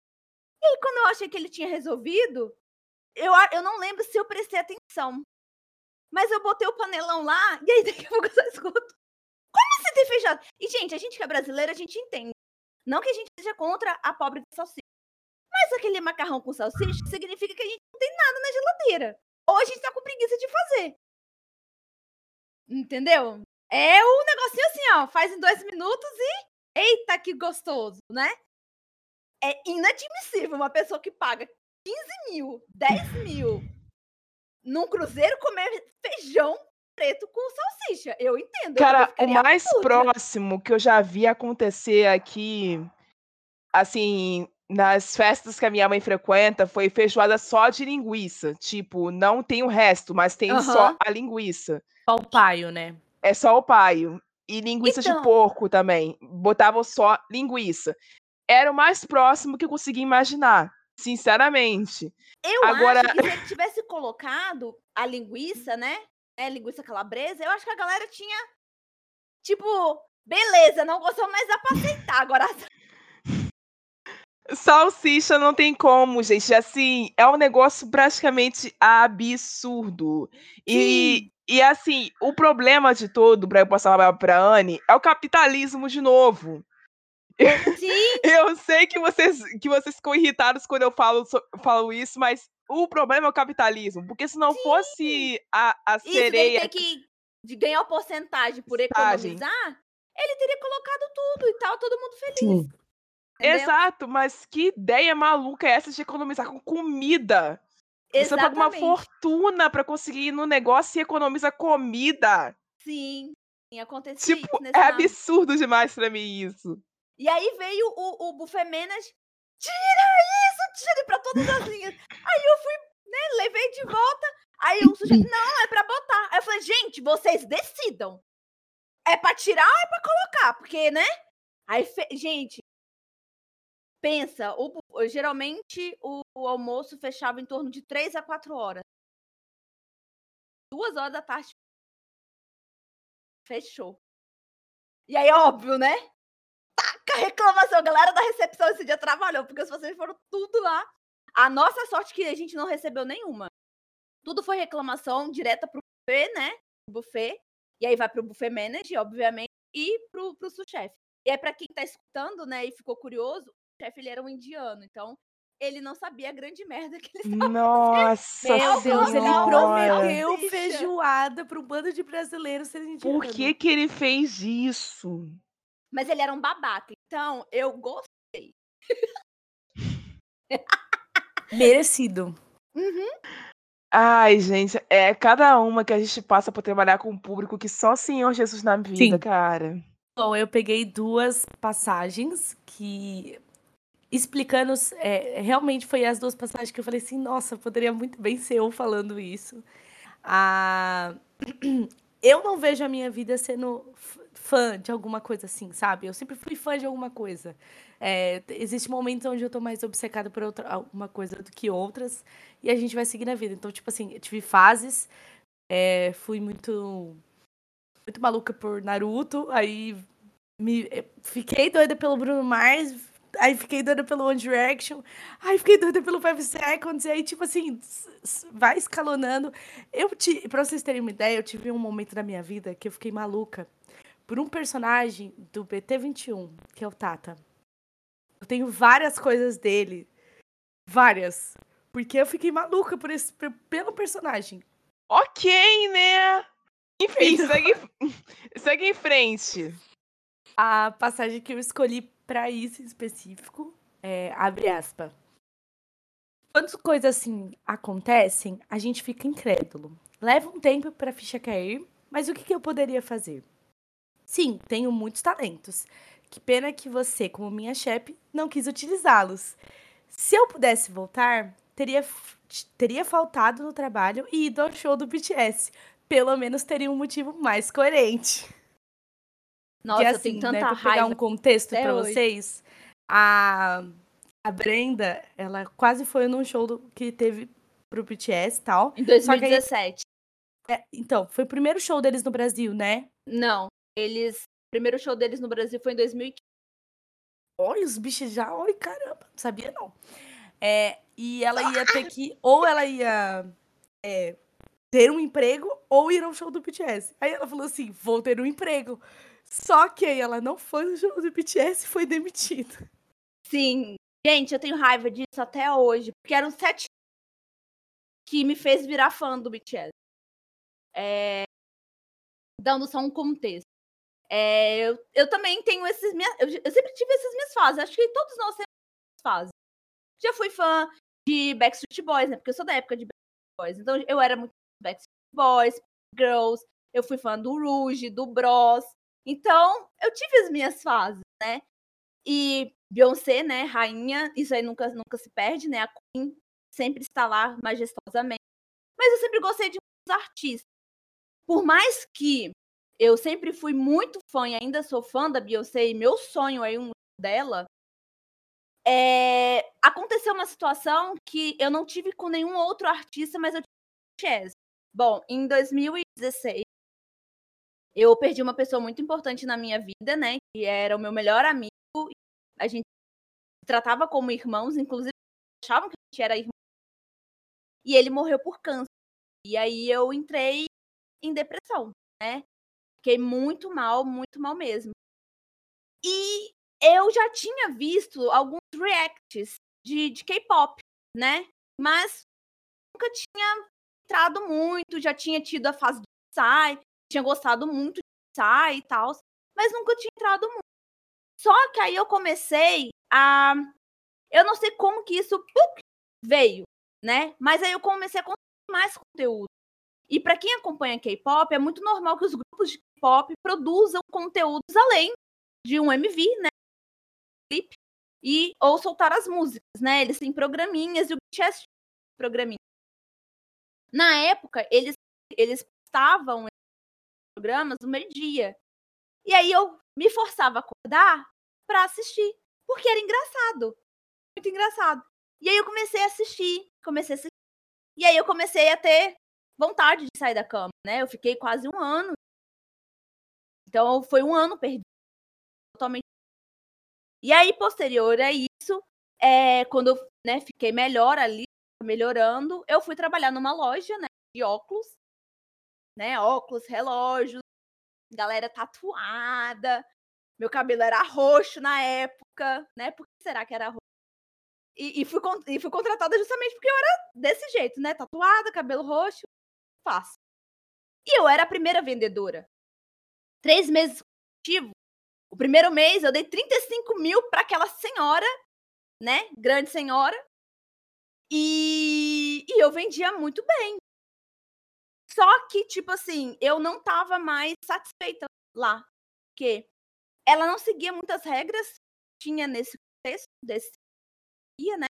E aí, quando eu achei que ele tinha resolvido, eu, eu não lembro se eu prestei atenção. Mas eu botei o panelão lá e aí daqui a pouco eu só escuto. Como você tem feijoada? E, gente, a gente que é brasileira, a gente entende. Não que a gente seja contra a pobre salsicha. Mas aquele macarrão com salsicha significa que a gente não tem nada na geladeira. Ou a gente tá com preguiça de fazer. Entendeu? É o negocinho assim, ó. Faz em dois minutos e. Eita, que gostoso, né? É inadmissível uma pessoa que paga 15 mil, 10 mil num cruzeiro comer feijão preto com salsicha. Eu entendo. Cara, eu o mais puta. próximo que eu já vi acontecer aqui, assim, nas festas que a minha mãe frequenta, foi feijoada só de linguiça. Tipo, não tem o resto, mas tem uhum. só a linguiça. Só o paio, né? É só o paio. E linguiça então... de porco também. Botavam só linguiça. Era o mais próximo que eu consegui imaginar. Sinceramente. Eu Agora... acho que se ele tivesse colocado a linguiça, né? É, linguiça calabresa, eu acho que a galera tinha. Tipo, beleza, não gostou, mas dá pra aceitar. Agora. Salsicha não tem como, gente. Assim, é um negócio praticamente absurdo. E, e assim, o problema de todo, para eu passar para Anne, é o capitalismo de novo. Sim. eu sei que vocês, que vocês ficam irritados quando eu falo, falo isso, mas o problema é o capitalismo. Porque se não Sim. fosse a, a sereia. Isso, ter que de ganhar porcentagem por economizar, ele teria colocado tudo e tal, todo mundo feliz. Sim. Exato, mas que ideia maluca é essa de economizar com comida? Exatamente. Você paga uma fortuna para conseguir ir no negócio e economiza comida. Sim, sim aconteceu tipo, é absurdo demais para mim isso. E aí veio o, o buffet manager, tira isso, tira pra todas as linhas. Aí eu fui, né, levei de volta. Aí o sujeito, não, é pra botar. Aí eu falei, gente, vocês decidam. É pra tirar ou é pra colocar? Porque, né? Aí, fe... gente, pensa, o, geralmente o, o, almoço fechava em torno de 3 a 4 horas. Duas horas da tarde. Fechou. E aí, óbvio, né? Taca reclamação. A galera da recepção esse dia trabalhou, porque se vocês foram tudo lá. A nossa sorte é que a gente não recebeu nenhuma. Tudo foi reclamação direta pro buffet, né? Buffet. E aí vai pro buffet manager, obviamente, e pro, pro sous-chefe. E aí, pra quem tá escutando, né, e ficou curioso, o chefe ele era um indiano, então ele não sabia a grande merda que ele estava Nossa, Meu Deus, ele prometeu feijoada para um bando de brasileiros serem indianos. Por que que ele fez isso? Mas ele era um babaca. Então, eu gostei. Merecido. Uhum. Ai, gente, é cada uma que a gente passa por trabalhar com um público que só o Senhor Jesus na vida, Sim. cara. Bom, eu peguei duas passagens que explicando, é, realmente foi as duas passagens que eu falei assim, nossa, poderia muito bem ser eu falando isso. Ah, eu não vejo a minha vida sendo fã de alguma coisa assim, sabe? Eu sempre fui fã de alguma coisa. É, existe momentos onde eu tô mais obcecada por outra, alguma coisa do que outras, e a gente vai seguir na vida. Então, tipo assim, eu tive fases, é, fui muito muito maluca por Naruto, aí me, é, fiquei doida pelo Bruno Mars, aí fiquei doida pelo One Direction, aí fiquei doida pelo Five Seconds, e aí, tipo assim, vai escalonando. Eu, te, pra vocês terem uma ideia, eu tive um momento da minha vida que eu fiquei maluca por um personagem do BT21, que é o Tata. Eu tenho várias coisas dele. Várias. Porque eu fiquei maluca por esse, pelo personagem. Ok, né? Enfim, então... segue, segue em frente. A passagem que eu escolhi para isso em específico é abre aspas. Quando coisas assim acontecem, a gente fica incrédulo. Leva um tempo para a ficha cair, mas o que, que eu poderia fazer? Sim, tenho muitos talentos. Que pena que você, como minha chefe, não quis utilizá-los. Se eu pudesse voltar, teria, teria faltado no trabalho e ido ao show do BTS. Pelo menos teria um motivo mais coerente. Nossa, e, assim, eu assim, tanta né, pra pegar um contexto para vocês, a, a Brenda, ela quase foi num show do, que teve pro BTS e tal. Em 2017. Aí, é, então, foi o primeiro show deles no Brasil, né? Não. Eles. O primeiro show deles no Brasil foi em 2015. Olha, os bichos já. Oi, caramba, não sabia não. É, e ela ia ter que. Ou ela ia é, ter um emprego ou ir ao show do BTS. Aí ela falou assim: vou ter um emprego. Só que aí ela não foi no show do BTS e foi demitida. Sim. Gente, eu tenho raiva disso até hoje. Porque eram sete que me fez virar fã do BTS. É... Dando só um contexto. É, eu, eu também tenho esses minhas. Eu, eu, sempre tive essas minhas fases. Acho que todos nós temos fases. Já fui fã de Backstreet Boys, né? Porque eu sou da época de Backstreet Boys. Então eu era muito Backstreet Boys, Girls. Eu fui fã do Rouge, do Bros. Então eu tive as minhas fases, né? E Beyoncé, né? Rainha, isso aí nunca, nunca se perde, né? A Queen sempre está lá majestosamente. Mas eu sempre gostei de muitos artistas. Por mais que eu sempre fui muito fã e ainda sou fã da Beyoncé, e meu sonho é um dela. É... Aconteceu uma situação que eu não tive com nenhum outro artista, mas eu tive com Chess. Bom, em 2016, eu perdi uma pessoa muito importante na minha vida, né? Que era o meu melhor amigo. A gente tratava como irmãos, inclusive achavam que a gente era irmão. E ele morreu por câncer. E aí eu entrei em depressão, né? Fiquei muito mal, muito mal mesmo. E eu já tinha visto alguns reacts de, de K-pop, né? Mas nunca tinha entrado muito, já tinha tido a fase do Psy, tinha gostado muito de Psy e tal, mas nunca tinha entrado muito. Só que aí eu comecei a. Eu não sei como que isso veio, né? Mas aí eu comecei a consumir mais conteúdo. E para quem acompanha K-pop, é muito normal que os grupos de K-pop produzam conteúdos além de um MV, né? E ou soltar as músicas, né? Eles têm programinhas e o BTS programinha. Na época, eles eles postavam programas no meio-dia. E aí eu me forçava a acordar para assistir, porque era engraçado. Muito engraçado. E aí eu comecei a assistir, comecei a assistir. E aí eu comecei a ter vontade de sair da cama, né? Eu fiquei quase um ano. Então foi um ano perdido. Totalmente. E aí, posterior a isso, é, quando eu né, fiquei melhor ali, melhorando, eu fui trabalhar numa loja né, de óculos, né? Óculos, relógios, galera tatuada. Meu cabelo era roxo na época, né? Por que será que era roxo? E, e, fui, e fui contratada justamente porque eu era desse jeito, né? Tatuada, cabelo roxo, fácil. E eu era a primeira vendedora. Três meses consecutivos. O primeiro mês eu dei 35 mil para aquela senhora, né? Grande senhora. E, e eu vendia muito bem. Só que, tipo assim, eu não tava mais satisfeita lá. Porque ela não seguia muitas regras, tinha nesse contexto, desse dia, né?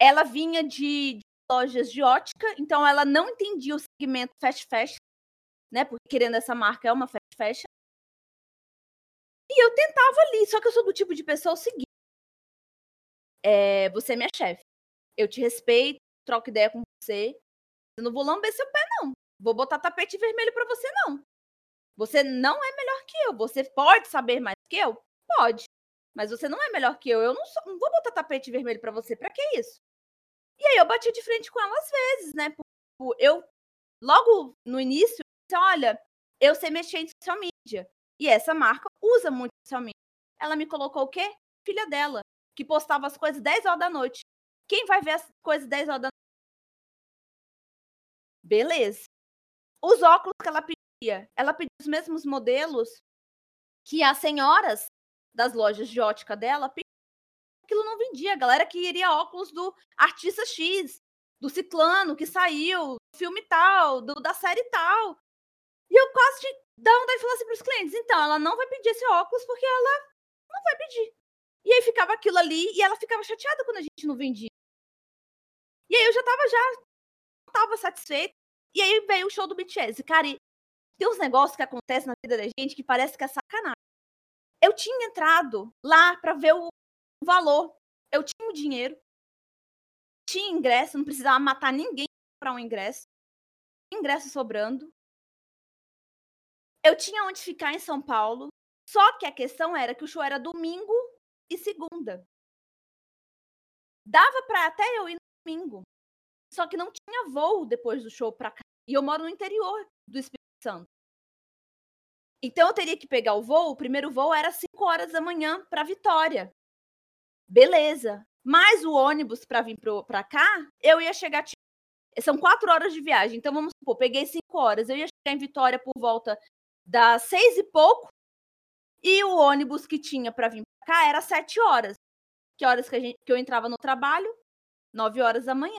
Ela vinha de, lojas de ótica, então ela não entendia o segmento fast fashion, né? Porque querendo essa marca é uma fast fashion. E eu tentava ali, só que eu sou do tipo de pessoa o seguinte: é, você é minha chefe. Eu te respeito, troco ideia com você. Eu não vou lamber seu pé, não. Vou botar tapete vermelho para você, não. Você não é melhor que eu. Você pode saber mais que eu? Pode. Mas você não é melhor que eu. Eu não, sou, não vou botar tapete vermelho para você. Para que isso? E aí eu bati de frente com ela às vezes, né? Eu, logo no início, disse, olha, eu sei mexer em social media. E essa marca usa muito social media. Ela me colocou o quê? Filha dela, que postava as coisas 10 horas da noite. Quem vai ver as coisas 10 horas da noite? Beleza. Os óculos que ela pedia, ela pediu os mesmos modelos que as senhoras das lojas de ótica dela aquilo não vendia. A galera queria óculos do artista X, do ciclano que saiu, do filme tal, do, da série tal. E eu quase dar vontade de falar assim pros clientes, então, ela não vai pedir esse óculos porque ela não vai pedir. E aí ficava aquilo ali e ela ficava chateada quando a gente não vendia. E aí eu já tava já tava satisfeita. E aí veio o show do BTS. Cara, e tem uns negócios que acontecem na vida da gente que parece que é sacanagem. Eu tinha entrado lá para ver o, valor. Eu tinha o dinheiro, tinha ingresso, não precisava matar ninguém para um ingresso. Ingresso sobrando. Eu tinha onde ficar em São Paulo. Só que a questão era que o show era domingo e segunda. dava para até eu ir no domingo. Só que não tinha voo depois do show para cá. E eu moro no interior do Espírito Santo. Então eu teria que pegar o voo. O primeiro voo era 5 horas da manhã para Vitória. Beleza. Mais o ônibus para vir para cá, eu ia chegar. São quatro horas de viagem. Então vamos supor, peguei cinco horas. Eu ia chegar em Vitória por volta das seis e pouco. E o ônibus que tinha para vir para cá era sete horas. Que horas que, gente, que eu entrava no trabalho? Nove horas da manhã.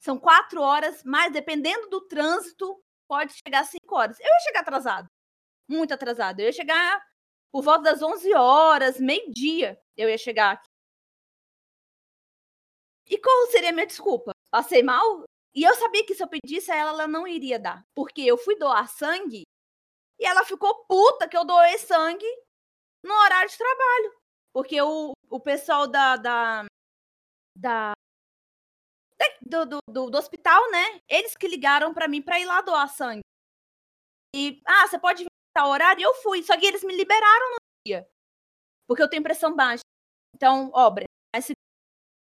São quatro horas, mas dependendo do trânsito, pode chegar a cinco horas. Eu ia chegar atrasado. Muito atrasado. Eu ia chegar por volta das 11 horas, meio-dia, eu ia chegar aqui. E qual seria a minha desculpa? Passei mal? E eu sabia que se eu pedisse a ela, ela não iria dar. Porque eu fui doar sangue e ela ficou puta que eu doei sangue no horário de trabalho. Porque o, o pessoal da. da, da do, do, do, do hospital, né? Eles que ligaram para mim para ir lá doar sangue. E, ah, você pode vir tal horário? E eu fui. Só que eles me liberaram no dia. Porque eu tenho pressão baixa. Então, obra, mas se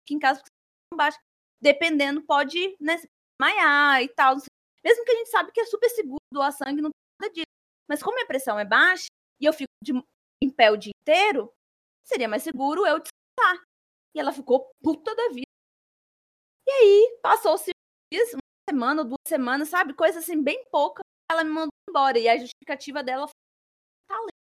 aqui em casa pressão baixa, dependendo, pode né, desmaiar e tal. Mesmo que a gente sabe que é super seguro doar sangue, não tem nada disso. Mas como minha pressão é baixa e eu fico de, em pé o dia inteiro, seria mais seguro eu descansar. E ela ficou puta da vida. E aí, passou-se uma semana, duas semanas, sabe? Coisa assim, bem pouca. Ela me mandou embora. E a justificativa dela foi talento.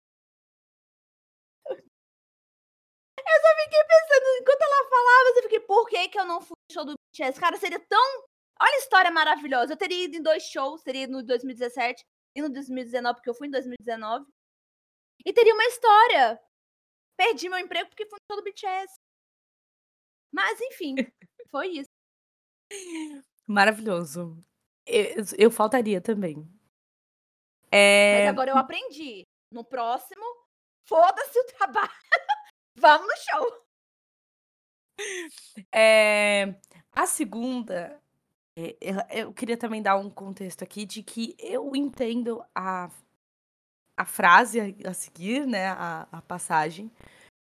Eu só fiquei pensando, enquanto ela falava, eu fiquei, por que, que eu não fui no show do BTS? Cara, seria tão. Olha a história maravilhosa. Eu teria ido em dois shows, teria ido no 2017 e no 2019, porque eu fui em 2019. E teria uma história. Perdi meu emprego porque fui no show do BTS. Mas, enfim, foi isso. Maravilhoso. Eu, eu faltaria também. É... Mas agora eu aprendi. No próximo, foda-se o trabalho. Vamos no show. É... A segunda, eu queria também dar um contexto aqui de que eu entendo a, a frase a seguir, né? A, a passagem,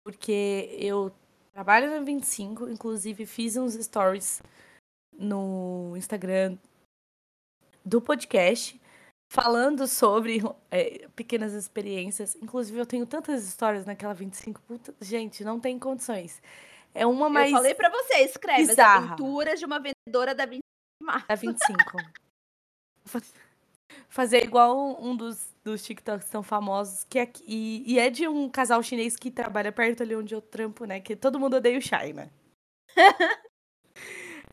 porque eu trabalho na 25, inclusive fiz uns stories no Instagram do podcast falando sobre é, pequenas experiências. Inclusive, eu tenho tantas histórias naquela 25. Puta, gente, não tem condições. É uma mais. Eu falei para você, escreve bizarra. as aventuras de uma vendedora da 25 Da 25. Fazer igual um dos, dos TikToks tão famosos, que é, e, e é de um casal chinês que trabalha perto ali onde eu trampo, né? Que todo mundo odeia o Shai, né?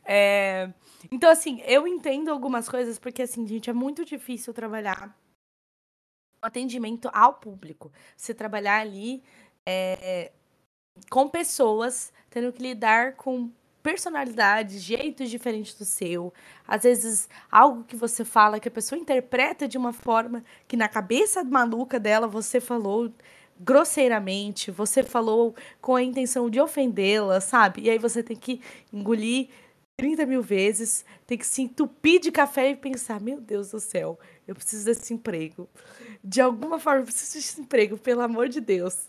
É, então, assim, eu entendo algumas coisas, porque, assim, gente, é muito difícil trabalhar atendimento ao público. Você trabalhar ali é, com pessoas, tendo que lidar com personalidades, jeitos diferentes do seu. Às vezes, algo que você fala que a pessoa interpreta de uma forma que na cabeça maluca dela você falou grosseiramente, você falou com a intenção de ofendê-la, sabe? E aí você tem que engolir 30 mil vezes, tem que se entupir de café e pensar: meu Deus do céu, eu preciso desse emprego. De alguma forma, eu preciso desse emprego, pelo amor de Deus.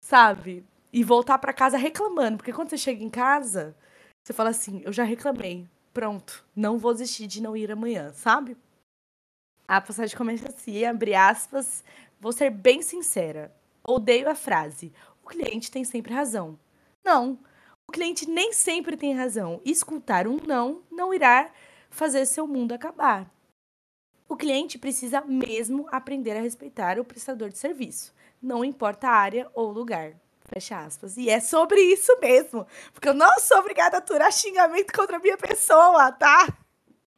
Sabe? E voltar para casa reclamando, porque quando você chega em casa, você fala assim: eu já reclamei, pronto, não vou desistir de não ir amanhã, sabe? A passagem começa assim, abre aspas, vou ser bem sincera. Odeio a frase: o cliente tem sempre razão. Não, o cliente nem sempre tem razão. Escutar um não não irá fazer seu mundo acabar. O cliente precisa mesmo aprender a respeitar o prestador de serviço, não importa a área ou lugar. Fecha aspas. E é sobre isso mesmo. Porque eu não sou obrigada a aturar xingamento contra a minha pessoa, tá?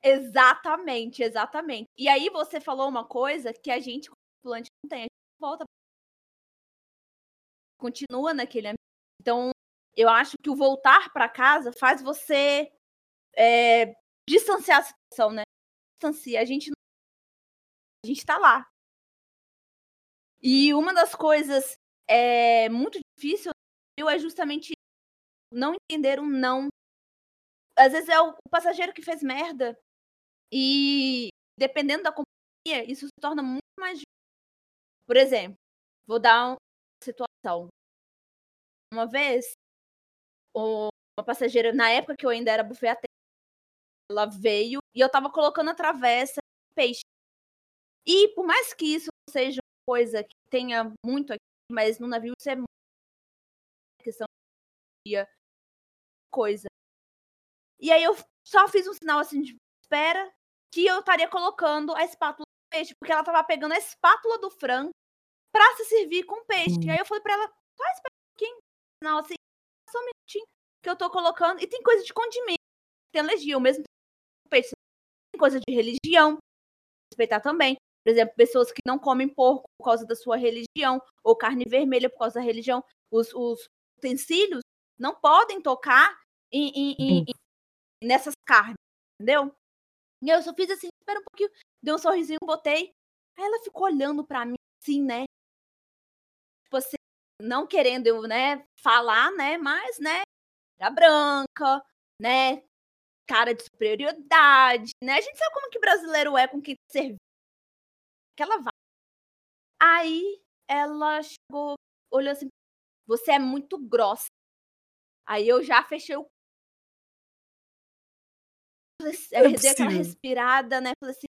Exatamente, exatamente. E aí você falou uma coisa que a gente, como não tem. A gente volta. Continua naquele ambiente. Então, eu acho que o voltar para casa faz você é, distanciar a situação, né? Distancia. A gente a gente está lá. E uma das coisas é, muito difícil é justamente não entender um não. Às vezes é o passageiro que fez merda. E dependendo da companhia, isso se torna muito mais difícil. Por exemplo, vou dar uma situação. Uma vez, uma passageira, na época que eu ainda era buffet ela veio e eu tava colocando a travessa de peixe. E por mais que isso seja uma coisa que tenha muito aqui, mas no navio isso é muito questão de coisa. E aí eu só fiz um sinal assim de espera que eu estaria colocando a espátula do peixe, porque ela tava pegando a espátula do frango para se servir com peixe. Hum. Aí eu falei para ela, só espera um pouquinho, sinal assim, só um minutinho que eu tô colocando. E tem coisa de condimento, tem alergia, o mesmo peixe, tem coisa de religião, respeitar também. Por exemplo, pessoas que não comem porco por causa da sua religião, ou carne vermelha por causa da religião, os, os utensílios não podem tocar em, em, em, nessas carnes, entendeu? E eu só fiz assim, espera um pouquinho, dei um sorrisinho, botei. Aí ela ficou olhando para mim assim, né? Tipo assim, não querendo, né, falar, né, mas, né, era branca, né, cara de superioridade, né? A gente sabe como que brasileiro é com quem Aquela vai. Aí ela chegou, olhou assim, você é muito grossa. Aí eu já fechei o eu é dei aquela respirada, né? Falei assim,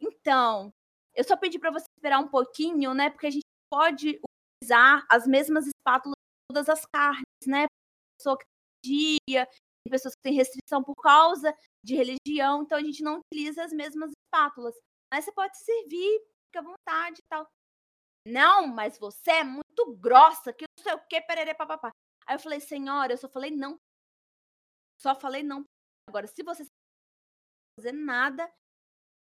então, eu só pedi para você esperar um pouquinho, né? Porque a gente pode utilizar as mesmas espátulas de todas as carnes, né? Pessoa que tem dia, tem pessoas que têm restrição por causa de religião, então a gente não utiliza as mesmas espátulas. Mas você pode servir, fica à vontade e tal. Não, mas você é muito grossa, que não sei o que, pererê, papapá. Aí eu falei, senhora, eu só falei não. Só falei não. Agora, se você não fazer nada,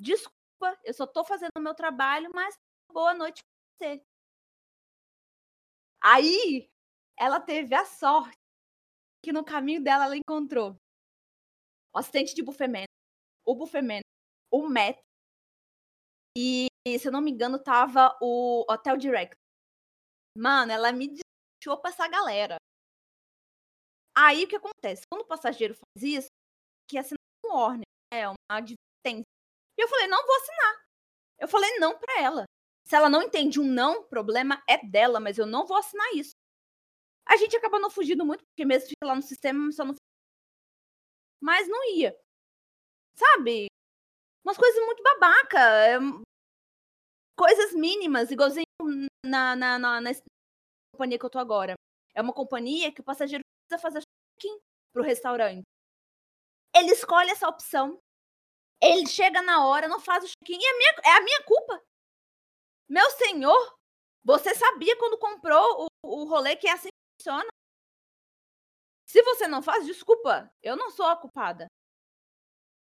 desculpa, eu só tô fazendo o meu trabalho, mas boa noite pra você. Aí, ela teve a sorte que no caminho dela ela encontrou o assistente de buffet o buffet o Matt e, se eu não me engano, tava o Hotel Direct. Mano, ela me deixou pra essa galera. Aí o que acontece? Quando o passageiro faz isso, que assinar um warning, é uma advertência. E eu falei, não vou assinar. Eu falei não para ela. Se ela não entende um não, problema é dela, mas eu não vou assinar isso. A gente acabou não fugindo muito, porque mesmo fica lá no sistema, só não Mas não ia. Sabe? Umas coisas muito babaca. É... Coisas mínimas, igualzinho na, na, na, na companhia que eu tô agora. É uma companhia que o passageiro precisa fazer check-in pro restaurante. Ele escolhe essa opção. Ele chega na hora, não faz o check-in. E é, minha, é a minha culpa. Meu senhor, você sabia quando comprou o, o rolê que é assim que funciona? Se você não faz, desculpa, eu não sou a culpada.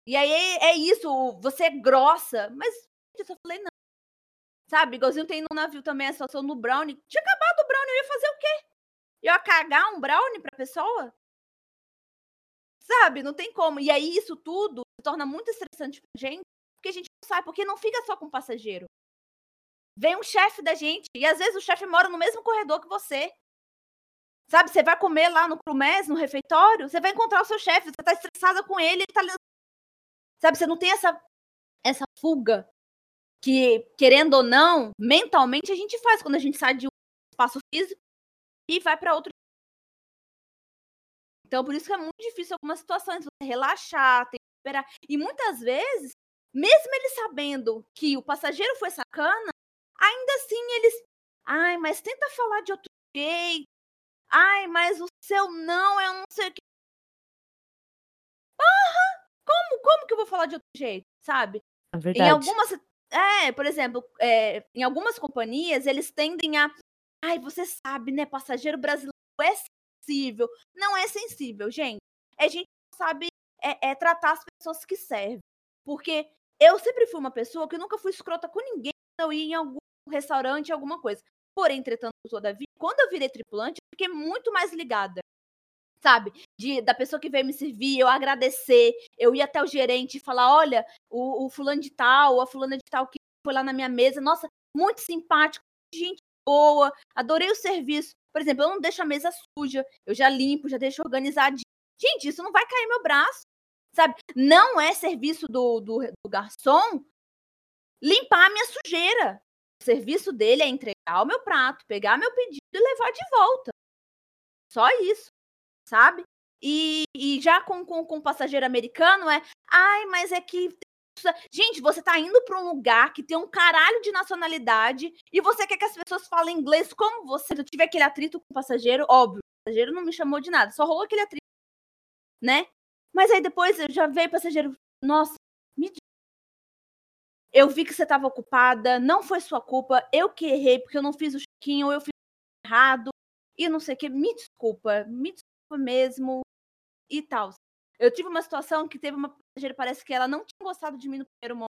E aí é isso, você é grossa. Mas eu só falei não. Sabe, igualzinho tem no navio também a situação no brownie. Tinha acabado o brownie, eu ia fazer o quê? Eu ia cagar um brownie pra pessoa? Sabe, não tem como. E aí isso tudo se torna muito estressante pra gente, porque a gente não sabe, porque não fica só com o passageiro. Vem um chefe da gente, e às vezes o chefe mora no mesmo corredor que você. Sabe, você vai comer lá no Crumés, no refeitório, você vai encontrar o seu chefe, você tá estressada com ele, ele tá Sabe, você não tem essa essa fuga que, querendo ou não, mentalmente a gente faz quando a gente sai de um espaço físico e vai para outro. Então, por isso que é muito difícil algumas situações você relaxar, tem que esperar. E muitas vezes, mesmo ele sabendo que o passageiro foi sacana, ainda assim eles. Ai, mas tenta falar de outro jeito. Ai, mas o seu não é um não sei o que. Aham! Como, como que eu vou falar de outro jeito, sabe? É verdade. Em algumas. É, por exemplo, é, em algumas companhias, eles tendem a. Ai, você sabe, né? Passageiro brasileiro é sensível. Não é sensível, gente. É gente que sabe é, é tratar as pessoas que servem. Porque eu sempre fui uma pessoa que nunca fui escrota com ninguém eu ia em algum restaurante, alguma coisa. Porém, entretanto, todavia, quando eu virei tripulante, eu fiquei muito mais ligada. Sabe? De, da pessoa que veio me servir, eu agradecer, eu ia até o gerente e falar: olha, o, o fulano de tal, a fulana de tal que foi lá na minha mesa, nossa, muito simpático, gente boa, adorei o serviço. Por exemplo, eu não deixo a mesa suja, eu já limpo, já deixo organizadinho. Gente, isso não vai cair meu braço, sabe? Não é serviço do, do, do garçom limpar a minha sujeira. O serviço dele é entregar o meu prato, pegar meu pedido e levar de volta. Só isso, sabe? E, e já com, com, com passageiro americano é, ai, mas é que Gente, você tá indo para um lugar que tem um caralho de nacionalidade e você quer que as pessoas falem inglês como você. Eu tive aquele atrito com o passageiro, óbvio. O passageiro não me chamou de nada, só rolou aquele atrito, né? Mas aí depois eu já veio passageiro, nossa, me eu vi que você estava ocupada, não foi sua culpa, eu que errei porque eu não fiz o ou eu fiz errado e não sei o que. Me desculpa, me desculpa mesmo e tal. Eu tive uma situação que teve uma passageira, parece que ela não tinha gostado de mim no primeiro momento.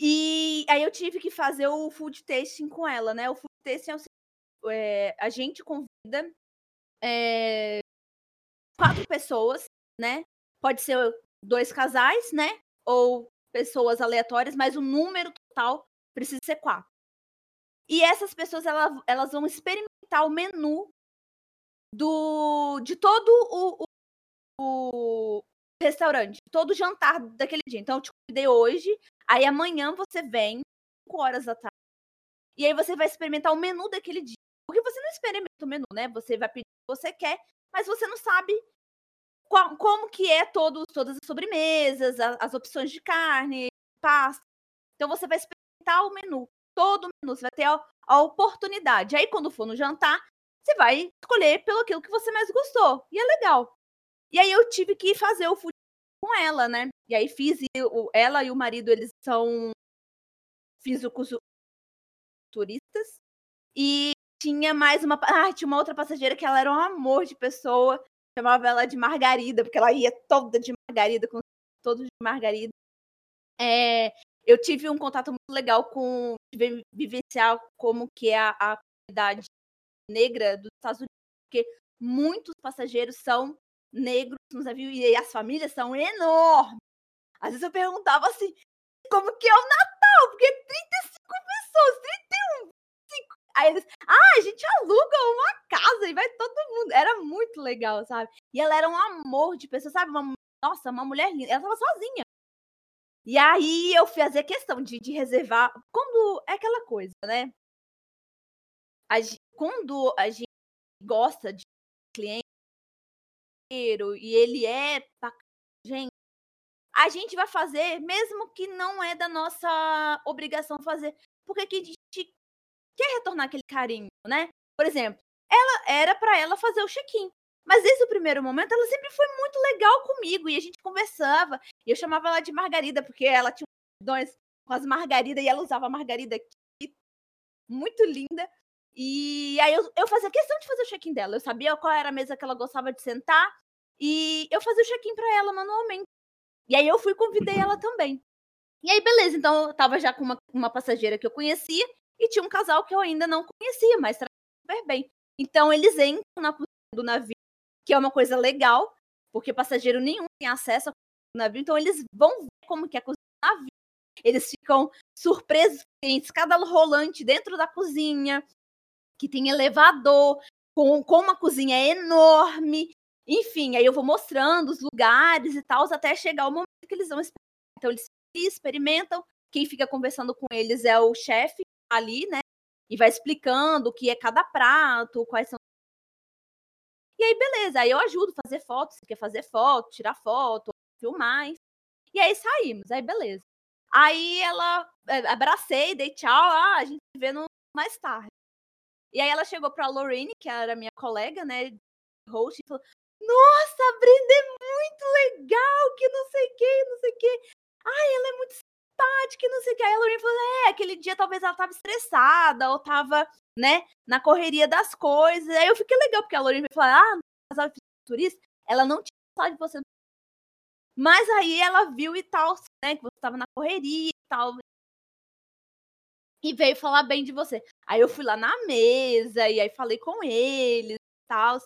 E aí eu tive que fazer o food tasting com ela, né? O food tasting é o seguinte, é, a gente convida é, quatro pessoas, né? Pode ser dois casais, né? Ou pessoas aleatórias, mas o número total precisa ser quatro. E essas pessoas elas, elas vão experimentar o menu do de todo o, o, o restaurante, todo o jantar daquele dia. Então eu te convidei hoje, aí amanhã você vem 5 horas da tarde. E aí você vai experimentar o menu daquele dia. Porque você não experimenta o menu, né? Você vai pedir o que você quer, mas você não sabe qual, como que é todo, todas as sobremesas, as, as opções de carne, pasta. Então você vai experimentar o menu, todo o menu, você vai ter a, a oportunidade. Aí quando for no jantar, você vai escolher pelo aquilo que você mais gostou. E é legal. E aí eu tive que fazer o food com ela, né? E aí fiz, ela e o marido, eles são físicos turistas. E tinha mais uma. Ah, tinha uma outra passageira que ela era um amor de pessoa chamava ela de Margarida, porque ela ia toda de Margarida, com todos de Margarida. É, eu tive um contato muito legal com vivenciar como que é a, a comunidade negra dos Estados Unidos, porque muitos passageiros são negros nos navios e as famílias são enormes. Às vezes eu perguntava assim, como que é o Natal? Porque 35 pessoas, 31, Aí eles, ah, a gente aluga uma casa e vai todo mundo. Era muito legal, sabe? E ela era um amor de pessoa, sabe? Uma, nossa, uma mulher linda. Ela tava sozinha. E aí eu fazia questão de, de reservar. Quando. É aquela coisa, né? Quando a gente gosta de cliente e ele é gente, a gente vai fazer, mesmo que não é da nossa obrigação fazer, porque que a gente quer retornar aquele carinho, né? Por exemplo, ela era para ela fazer o check-in. Mas desde o primeiro momento, ela sempre foi muito legal comigo e a gente conversava. E eu chamava ela de Margarida, porque ela tinha dons com as margaridas e ela usava a margarida aqui, muito linda. E aí eu, eu fazia questão de fazer o check-in dela. Eu sabia qual era a mesa que ela gostava de sentar e eu fazia o check-in para ela manualmente. E aí eu fui e convidei ela também. E aí, beleza, então eu tava já com uma, uma passageira que eu conhecia e tinha um casal que eu ainda não conhecia, mas super bem. Então eles entram na cozinha do navio, que é uma coisa legal, porque passageiro nenhum tem acesso ao navio, então eles vão ver como que é a cozinha do navio. Eles ficam surpresos, tem escada rolante dentro da cozinha, que tem elevador, com, com uma cozinha enorme. Enfim, aí eu vou mostrando os lugares e tal, até chegar o momento que eles vão experimentar. Então eles experimentam, quem fica conversando com eles é o chefe, ali, né? E vai explicando o que é cada prato, quais são. E aí, beleza. Aí eu ajudo a fazer foto, se quer fazer foto, tirar foto, filmar. E aí saímos, aí beleza. Aí ela eh, abracei, dei tchau, ah, a gente se vê no, mais tarde. E aí ela chegou pra Lorraine, que era minha colega, né, host, e falou: Nossa, a Brenda é muito legal, que não sei o que, não sei o que. Ai, ela é muito simpática não sei o que. Aí a Lorraine falou: é, aquele dia talvez ela tava estressada ou tava, né, na correria das coisas. Aí eu fiquei legal, porque a Lorraine falar: ah, casal turista, ela não tinha vontade de você. Mas aí ela viu e tal, né, que você tava na correria e tal. E veio falar bem de você. Aí eu fui lá na mesa e aí falei com eles e tal.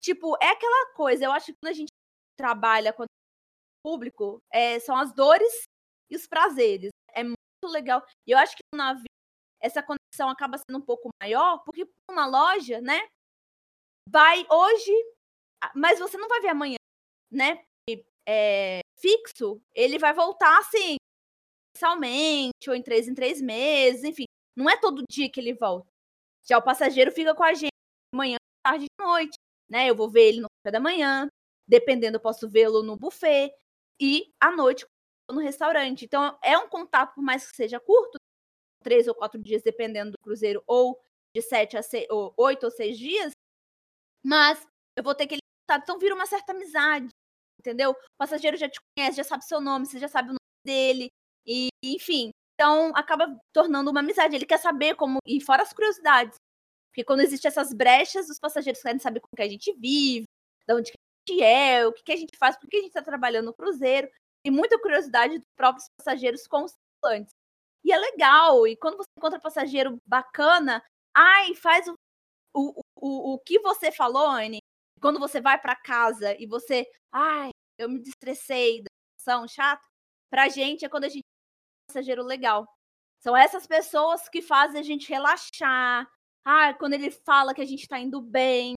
Tipo, é aquela coisa, eu acho que quando a gente trabalha com o público, é, são as dores e os prazeres. É muito legal. E eu acho que no navio essa conexão acaba sendo um pouco maior, porque uma loja, né? Vai hoje, mas você não vai ver amanhã, né? É, fixo, ele vai voltar assim, mensalmente, ou em três em três meses, enfim. Não é todo dia que ele volta. Já o passageiro fica com a gente manhã, tarde e noite, né? Eu vou ver ele no café da manhã, dependendo, eu posso vê-lo no buffet e à noite no restaurante. Então, é um contato, por mais que seja curto, três ou quatro dias, dependendo do cruzeiro, ou de sete a seis, ou oito ou seis dias, mas eu vou ter aquele contato. Então, vira uma certa amizade, entendeu? O passageiro já te conhece, já sabe seu nome, você já sabe o nome dele, e enfim. Então, acaba tornando uma amizade. Ele quer saber como. E fora as curiosidades. Porque quando existem essas brechas, os passageiros querem saber como que a gente vive, de onde que a gente é, o que, que a gente faz, por que a gente está trabalhando no cruzeiro. E muita curiosidade dos próprios passageiros com os tripulantes. E é legal. E quando você encontra passageiro bacana, ai, faz o, o, o, o que você falou, Anne. Quando você vai para casa e você, ai, eu me destressei da situação chata. Pra gente é quando a gente passageiro legal. São essas pessoas que fazem a gente relaxar. Ah, quando ele fala que a gente tá indo bem,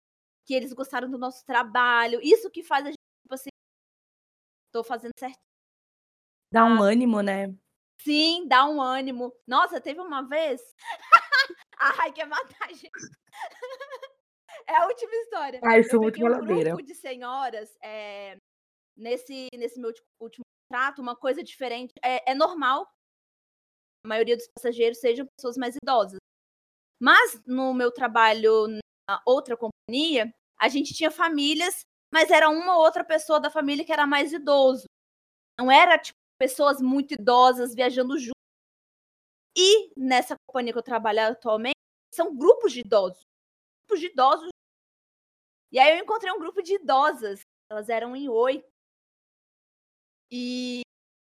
que eles gostaram do nosso trabalho. Isso que faz a gente, tipo assim, tô fazendo certo. Dá um ânimo, né? Sim, dá um ânimo. Nossa, teve uma vez. Ai, quer matar a gente. é a última história. Ai, eu muito peguei um grupo de senhoras é, nesse, nesse meu último trato, uma coisa diferente. É, é normal a maioria dos passageiros sejam pessoas mais idosas. Mas no meu trabalho na outra companhia, a gente tinha famílias, mas era uma ou outra pessoa da família que era mais idoso. Não era tipo pessoas muito idosas viajando junto. E nessa companhia que eu trabalho atualmente, são grupos de idosos. Grupos de idosos. E aí eu encontrei um grupo de idosas. Elas eram em oito. E.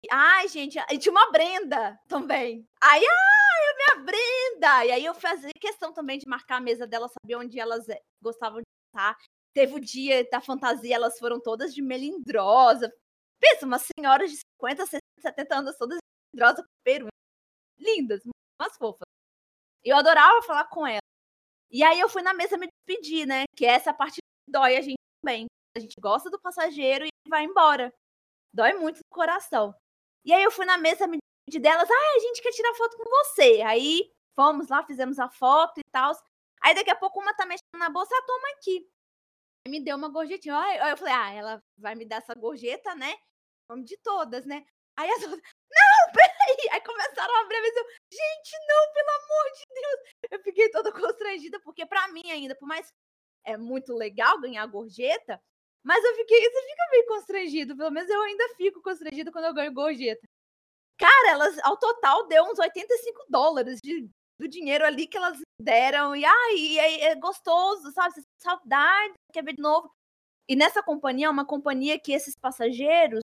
Ai, gente, e tinha uma Brenda também. Aí, ai, a minha Brenda! E aí eu fazia questão também de marcar a mesa delas, saber onde elas eh, gostavam de estar. Teve o dia da fantasia, elas foram todas de melindrosa. Pensa, umas senhoras de 50, 60, 70 anos, todas melindrosas, peru. Lindas, umas fofas. Eu adorava falar com elas. E aí eu fui na mesa me despedir, né? Que essa parte dói a gente também. A gente gosta do passageiro e vai embora. Dói muito no coração. E aí eu fui na mesa me delas. Ah, a gente quer tirar foto com você. Aí fomos lá, fizemos a foto e tal. Aí daqui a pouco uma tá mexendo na bolsa, ah, toma aqui. Me deu uma gorjetinha. Aí eu falei, ah, ela vai me dar essa gorjeta, né? Vamos de todas, né? Aí as outras, não, peraí! Aí começaram a abrir a mesa. Gente, não, pelo amor de Deus! Eu fiquei toda constrangida, porque pra mim ainda, por mais é muito legal ganhar gorjeta, mas eu fiquei, você fica meio constrangido, pelo menos eu ainda fico constrangido quando eu ganho gorjeta. Cara, elas, ao total, deu uns 85 dólares de, do dinheiro ali que elas deram, e ai, é, é gostoso, sabe? Saudade, quer ver de novo. E nessa companhia, é uma companhia que esses passageiros,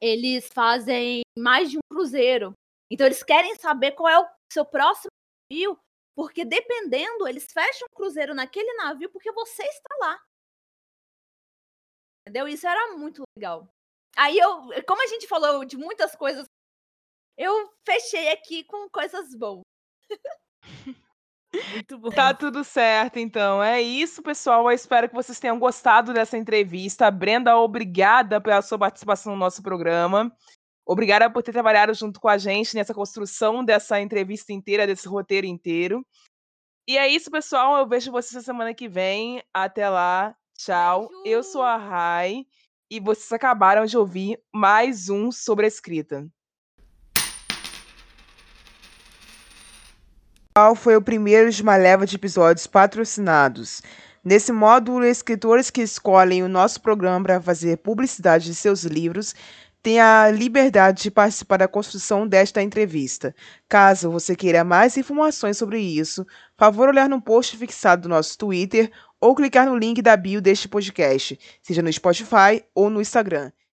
eles fazem mais de um cruzeiro. Então, eles querem saber qual é o seu próximo navio, porque dependendo, eles fecham um cruzeiro naquele navio porque você está lá. Entendeu? Isso era muito legal. Aí eu, como a gente falou de muitas coisas, eu fechei aqui com coisas boas. Muito bom. Tá tudo certo, então. É isso, pessoal. Eu espero que vocês tenham gostado dessa entrevista. Brenda, obrigada pela sua participação no nosso programa. Obrigada por ter trabalhado junto com a gente nessa construção dessa entrevista inteira, desse roteiro inteiro. E é isso, pessoal. Eu vejo vocês semana que vem. Até lá. Tchau. Eu sou a Rai e vocês acabaram de ouvir mais um sobre a escrita. Qual foi o primeiro de uma leva de episódios patrocinados? Nesse módulo, escritores que escolhem o nosso programa para fazer publicidade de seus livros têm a liberdade de participar da construção desta entrevista. Caso você queira mais informações sobre isso, favor olhar no post fixado do nosso Twitter ou clicar no link da bio deste podcast, seja no Spotify ou no Instagram.